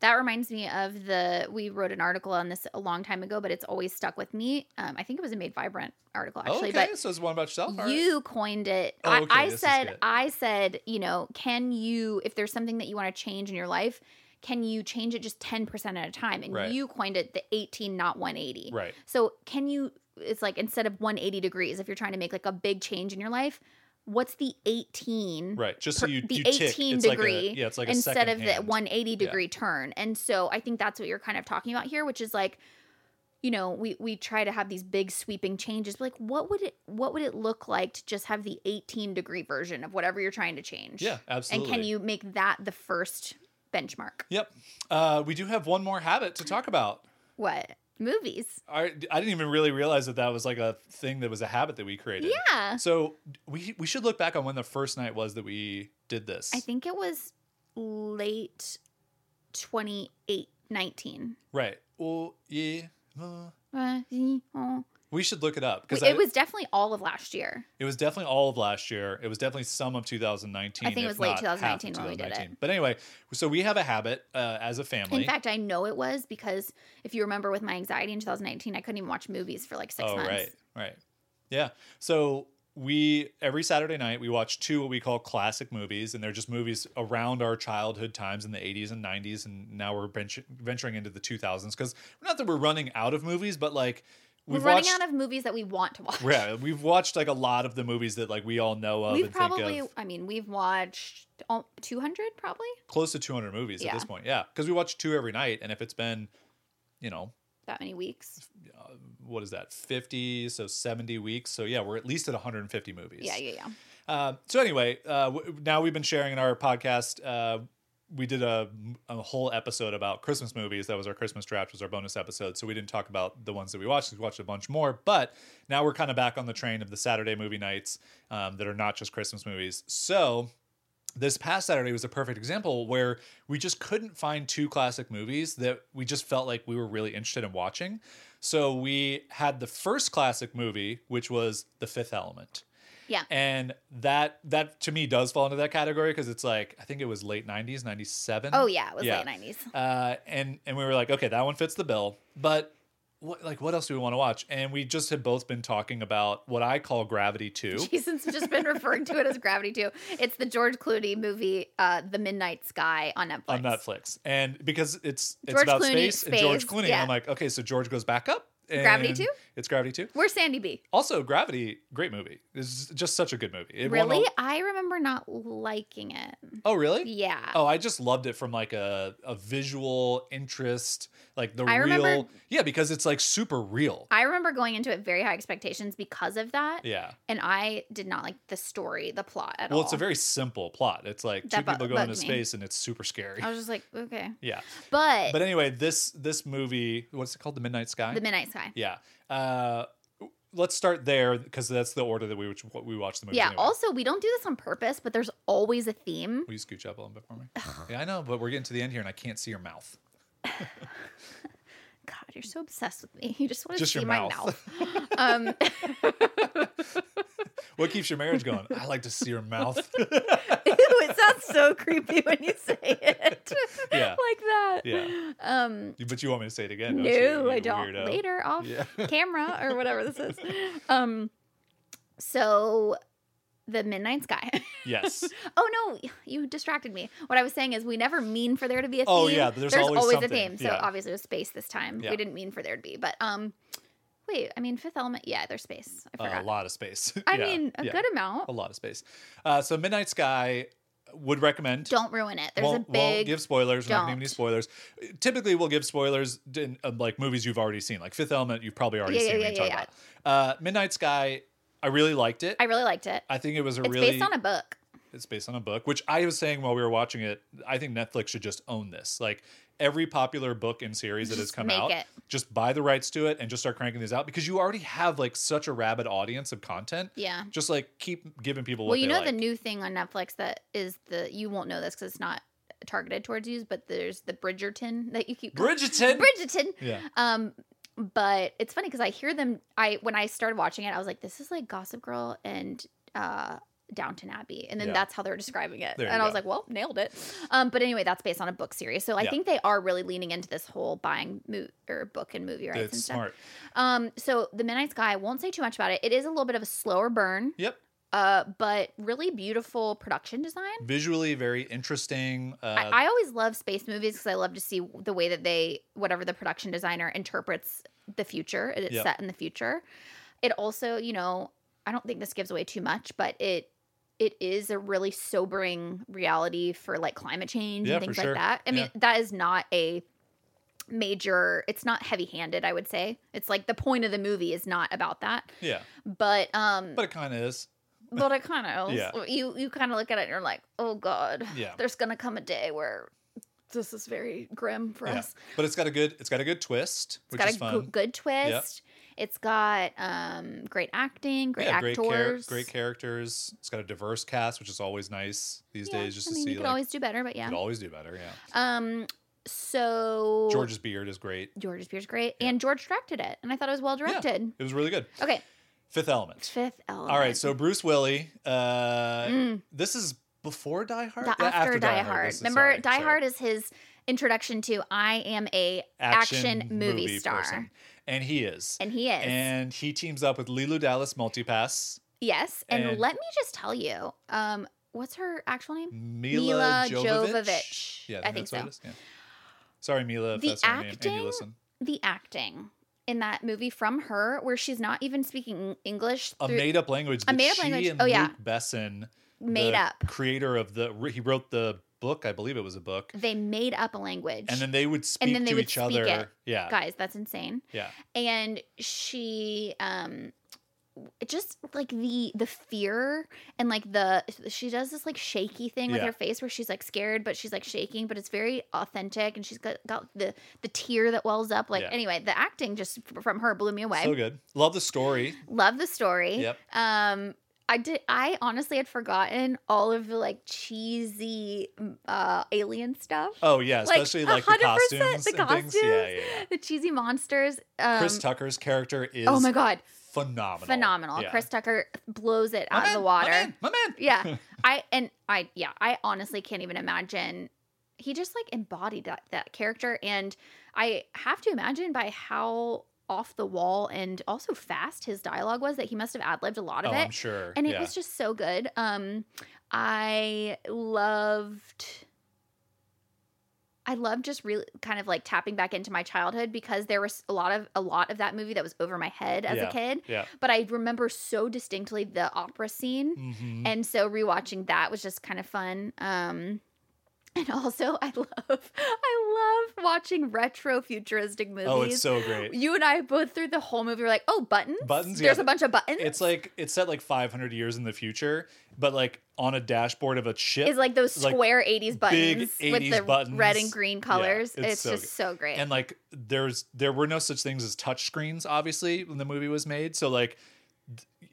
That reminds me of the we wrote an article on this a long time ago, but it's always stuck with me. Um, I think it was a Made Vibrant article actually, okay, but so it's one about yourself. Right. you coined it. Oh, I, okay, I is said. I said, you know, can you, if there's something that you want to change in your life, can you change it just 10% at a time? And Right. you coined it the 18, not 180. Right. So can you, it's like instead of 180 degrees, if you're trying to make like a big change in your life, what's the 18? Right. Just so you the you tick. 18 It's like a- degree yeah, it's like a instead of the 180 degree turn. And so I think that's what you're kind of talking about here, which is like, you know, we we try to have these big sweeping changes, but like what would it what would it look like to just have the 18 degree version of whatever you're trying to change? Yeah, absolutely. And can you make that the first benchmark? Yep. Uh, we do have one more habit to talk about. What? Movies. I, I didn't even really realize that that was like a thing that was a habit that we created. Yeah. So we we should look back on when the first night was that we did this. I think it was late 28 19. Right. Well, yeah. uh, Uh, we should look it up because it was definitely all of last year. It was definitely all of last year. It was definitely some of 2019. I think it was late not half 2019 when we did it. But anyway, so we have a habit uh, as a family. In fact, I know it was because if you remember with my anxiety in 2019, I couldn't even watch movies for like six oh, months. right, right, yeah. So we every Saturday night we watch two what we call classic movies, and they're just movies around our childhood times in the 80s and 90s, and now we're venturing into the 2000s because not that we're running out of movies, but like We're running watched. out of movies that we want to watch. yeah, we've watched like a lot of the movies that like we all know of We've and probably, of. I mean, we've watched oh, 200 probably Close to 200 movies at this point. Yeah, because we watch two every night, and if it's been, you know, that many weeks. what is that 50 so 70 weeks so yeah we're at least at 150 movies Yeah, yeah, yeah. uh, so anyway uh, w- now we've been sharing in our podcast uh, we did a, a whole episode about christmas movies that was our christmas draft was our bonus episode so we didn't talk about the ones that we watched we watched a bunch more but now we're kind of back on the train of the saturday movie nights um, that are not just christmas movies so this past Saturday was a perfect example where we just couldn't find two classic movies that we just felt like we were really interested in watching. So we had the first classic movie, which was The Fifth Element. Yeah. And that that to me does fall into that category because it's like I think it was late 90s, 97. Oh, yeah. It was Yeah. late 90s. Uh, and and we were like, okay, that one fits the bill. But what like what else do we want to watch? And we just had both been talking about what I call Gravity 2. *laughs* Jason's just been referring to it as Gravity 2. It's the George Clooney movie, uh, The Midnight Sky on Netflix. on Netflix, and because it's it's George about Clooney, space, and George Clooney, yeah. I'm like, okay, so George goes back up, Gravity and 2? It's Gravity 2. Where's Sandy B? Also, Gravity, great movie. It's just such a good movie. It Really? all- I remember not liking it. oh, really? Yeah. Oh, I just loved it from like a, a visual interest, like the I real. remember- yeah, because it's like super real. I remember going into it very high expectations because of that. yeah. And I did not like the story, the plot at Well, all. Well, it's a very simple plot. It's like two bu- people go into me. space and it's super scary. I was just like, okay. yeah. But, But anyway, this this movie, what's it called? The Midnight Sky. The Midnight Sky. Yeah. Uh, let's start there because that's the order that we we watch the movie. Yeah. anyway. Also, we don't do this on purpose, but there's always a theme. Will you scooch up a little bit for me? yeah, I know, but we're getting to the end here and I can't see your mouth. *laughs* God, you're so obsessed with me. You just want to Just see your my mouth. mouth. *laughs* um, *laughs* What keeps your marriage going? I like to see your mouth. *laughs* ew, it sounds so creepy when you say it. Yeah. like that. Yeah. Um, but you want me to say it again? Don't no, you, I don't. weirdo? Later, off Yeah. camera or whatever this is. Um, so the Midnight Sky. *laughs* Yes. oh no, you distracted me. What I was saying is we never mean for there to be a theme. Oh, yeah, there's always a theme. So Yeah. obviously it was space this time. Yeah. We didn't mean for there to be, but um, wait, I mean Fifth Element. Yeah, there's space. I a forgot. A lot of space. *laughs* I Yeah, mean a yeah. good amount. a lot of space. Uh, so Midnight Sky would recommend. Don't ruin it. There's won't, a big. won't give spoilers. We're not give any spoilers. Typically, we'll give spoilers in uh, like movies you've already seen, like Fifth Element. You've probably already Yeah, seen. yeah, yeah, yeah, about. Uh, Midnight Sky. I really liked it. I really liked it. I think it was a It's really. based on a book. it's based on a book, which I was saying while we were watching it. I think Netflix should just own this. Like every popular book and series that has come out, it. just buy the rights to it and just start cranking these out because you already have like such a rabid audience of content. Yeah. Just like keep giving people what Well, you know like. the new thing on Netflix that is the you won't know this because it's not targeted towards you, but there's the Bridgerton that you keep Bridgerton. Bridgerton. yeah. Um, but it's funny because I hear them. I when I started watching it, I was like, "This is like Gossip Girl and uh, Downton Abbey," and then Yeah. that's how they're describing it. And I was like, "Well, nailed it." Um, but anyway, that's based on a book series, so I Yeah. think they are really leaning into this whole buying mo- or book and movie rights and It's stuff. smart. Um, so the Midnight Sky, I won't say too much about it. It is a little bit of a slower burn, Yep. Uh, but really beautiful production design. Visually very interesting. Uh, I, I always love space movies because I love to see the way that they, whatever the production designer interprets the future. It's Yep. set in the future. It also, you know, I don't think this gives away too much, but it it is a really sobering reality for like climate change Yeah, and things like sure. that. I mean, that is not a major it's not heavy handed i would say it's like the point of the movie is not about that yeah. but um But it kind of is. But it kind of *laughs* Yeah. you you kind of look at it and you're like oh god Yeah. there's gonna come a day where this is very grim for Yeah. us But it's got a good. It's got a good twist, it's which got is a fun. good twist it's got um great acting great yeah, great, char- actors great characters. It's got a diverse cast, which is always nice these Yeah, days. Just I to mean, see, you could like, always do better but yeah could always do better. Yeah. um so George's beard is great. George's beard is great and george directed it and i thought it was well directed It was really good. okay Fifth Element. fifth element All right, so Bruce Willie. Uh, Mm. This is before Die Hard. The- Yeah, after, Die, Hard. This is- Remember, sorry, Die sorry. Hard is his introduction to I am a action, movie, star, person. and he is. and he is. And he teams up with Leeloo Dallas Multipass, yes, and, and- let me just tell you, um, what's her actual name? Milla, Milla Jovovich. Jovovich. Yeah, I think that's what so. it is. Yeah. Sorry, Milla, if The that's her name, and acting- you listen. The acting in that movie from her, where she's not even speaking English, A through, made-up language. a made-up language. And Oh, yeah. Luc Besson, made up. creator of the. He wrote the book. I believe it was a book. They made up a language, And then they would speak then they to would each speak other. it. Yeah, guys, that's insane. yeah. and she um just like the the fear and like the she does this like shaky thing with Yeah. her face where she's like scared but she's like shaking but it's very authentic and she's got, got the the tear that wells up like Yeah. anyway the acting just from her blew me away So good. Love the story. love the story Yep. um I did. I honestly had forgotten all of the like cheesy uh, alien stuff. Oh yeah, especially like, the 100% costumes the things. Yeah, yeah, yeah. The cheesy monsters. Um, Chris Tucker's character is oh my god, phenomenal. phenomenal! Yeah. Chris Tucker blows it My out of the water. My man, my man. yeah *laughs* i and i yeah i honestly can't even imagine he just like embodied that that character and i have to imagine by how off the wall and also fast his dialogue was that he must have ad-libbed a lot of Oh, it I'm sure. and it yeah. was just so good um i loved I love just really kind of like tapping back into my childhood because there was a lot of a lot of that movie that was over my head as Yeah, a kid. yeah. But I remember so distinctly the opera scene. Mhm. And so rewatching that was just kind of fun. Um and also I love I love watching retro futuristic movies. Oh, it's so great. You and I both through the whole movie were like, "Oh, buttons! Buttons, There's yeah. a bunch of buttons." It's like it's set like 500 years in the future, but like on a dashboard of a ship. is like those like, square 80s buttons big with 80s the buttons. red and green Yeah, colors. it's it's so just good. so great. and like there's there were no such things as touch screens obviously when the movie was made so like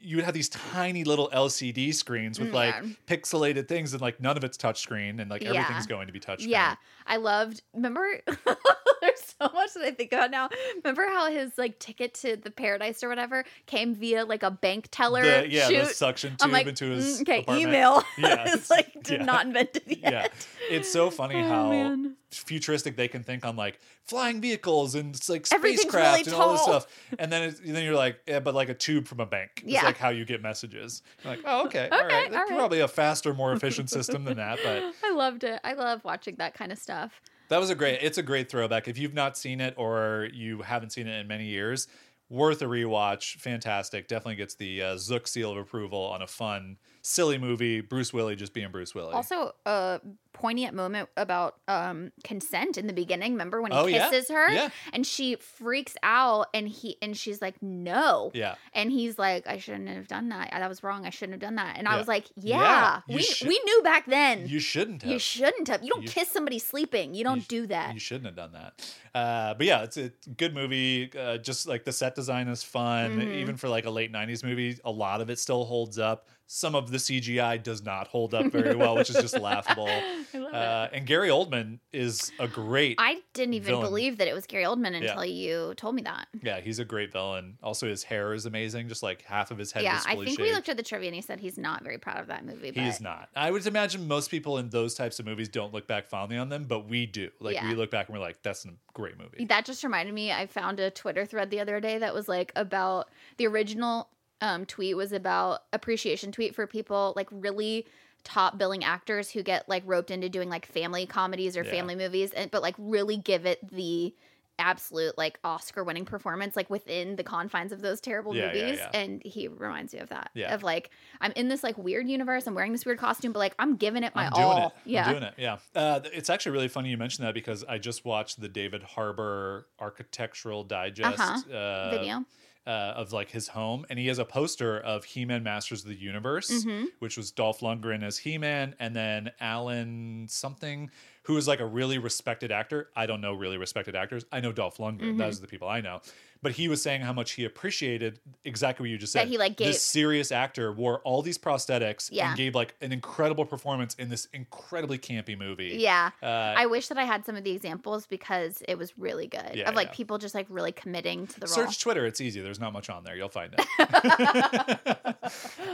you would have these tiny little lcd screens with like mm, Yeah. pixelated things and like none of it's touchscreen and like Yeah. everything's going to be touchscreen. yeah, I loved. Remember, *laughs* *laughs* *laughs* so much that I think about now. Remember how his like ticket to the paradise or whatever came via like a bank teller the, yeah the suction tube I'm like, into his "Mm, okay, apartment. email. *laughs* Yeah, *laughs* it's like did yeah. not invented yet. yeah it's so funny Oh, how man. futuristic they can think on like flying vehicles and like spacecraft really and all this stuff and then it's, then you're like yeah but like a tube from a bank it's Yeah. like how you get messages You're like oh okay, all Okay, right all right. probably a faster more efficient system than that but I loved it. I love watching that kind of stuff. That was a great. It's a great throwback. If you've not seen it or you haven't seen it in many years, worth a rewatch. Fantastic. Definitely gets the uh, Zook seal of approval on a fun, silly movie. Bruce Willie just being Bruce Willie. Also, a poignant moment about um consent in the beginning. Remember when he Oh, yeah. kisses her Yeah. and she freaks out and he and she's like, "No." yeah, And he's like, I shouldn't have done that. That was wrong. I shouldn't have done that. And I was like, Yeah, yeah, we, should- we knew back then. you shouldn't have. You shouldn't have. You don't You- kiss somebody sleeping. You don't sh- do that. You shouldn't have done that. Uh, but yeah, it's a good movie. Uh, just like the set design is fun, Mhm. even for like a late '90s movie. A lot of it still holds up. Some of the CGI does not hold up very well, which is just laughable. *laughs* *laughs* I love Uh, and Gary Oldman is a great. I didn't even villain. believe that it was Gary Oldman Yeah. until you told me that. Yeah, he's a great villain. Also, his hair is amazing. Just like half of his head yeah, is I think shaved. we looked at the trivia and he said he's not very proud of that movie. But He's not. I would imagine most people in those types of movies don't look back fondly on them, but we do. Like Yeah. we look back and we're like, "That's a great movie." That just reminded me. I found a Twitter thread the other day that was like about the original um, tweet was about appreciation tweet for people like really top billing actors who get like roped into doing like family comedies or Yeah. family movies, and but like really give it the absolute like Oscar winning performance like within the confines of those terrible Yeah, yeah, movies. yeah. And he reminds me of that. Yeah. Of like I'm in this like weird universe. I'm wearing this weird costume, but like I'm giving it my I'm all. it. Yeah. I'm doing it. Yeah. Uh, it's actually really funny you mentioned that because I just watched the David Harbour Architectural Digest Uh-huh. uh, Video. Uh, of like his home, and he has a poster of He-Man Masters of the Universe, Mhm. which was Dolph Lundgren as He-Man, and then Alan something, who is like a really respected actor. I don't know really respected actors. I know Dolph Lundgren. Mm-hmm. Those are the people I know. But he was saying how much he appreciated exactly what you just said. That he, like, gave- this serious actor wore all these prosthetics Yeah. and gave like an incredible performance in this incredibly campy movie. Yeah. Uh, I wish that I had some of the examples because it was really good. Yeah, of like yeah. people just like really committing to the role. Search Twitter. It's easy. There's not much on there. You'll find it. *laughs* *laughs* uh,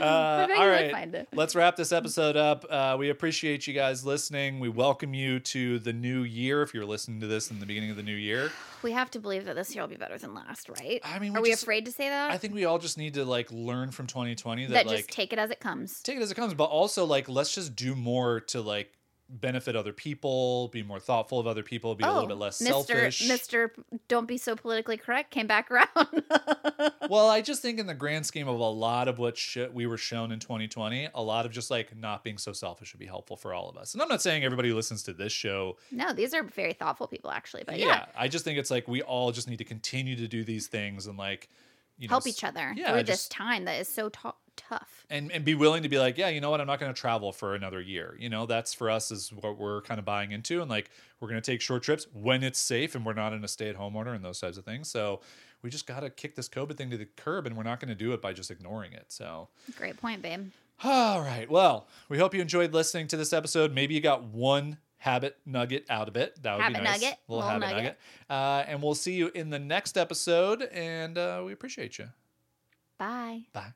I bet you all right. find it. Let's wrap this episode up. Uh, we appreciate you guys listening. We welcome you to the new year. If you're listening to this in the beginning of the new year, We have to believe that this year will be better than last, right? I mean, Are we we just- afraid to say that? I think we all just need to like learn from 2020 that, that like just take it as it comes. take it as it comes, but also like let's just do more to like benefit other people, be more thoughtful of other people, be a little oh, bit less Mr. selfish. Mr. Don't be so politically correct came back *laughs* around. well, I just think in the grand scheme of a lot of what sh- we were shown in 2020, a lot of just like not being so selfish would be helpful for all of us. And I'm not saying everybody who listens to this show. no, these are very thoughtful people actually, but yeah, yeah, I just think it's like we all just need to continue to do these things and like you know help each other yeah, through this time that is so tou- tough. and and be willing to be like, yeah, you know what, I'm not going to travel for another year. You know, that's for us is what we're kind of buying into, and like we're going to take short trips when it's safe and we're not in a stay at home order and those types of things. So we just got to kick this COVID thing to the curb, and we're not going to do it by just ignoring it. So. Great point, babe. All right. Well, we hope you enjoyed listening to this episode. Maybe you got one habit nugget out of it. That would Habit be nice. nugget, little, little habit nugget. nugget. Uh, and we'll see you in the next episode. And uh, we appreciate you. Bye. Bye.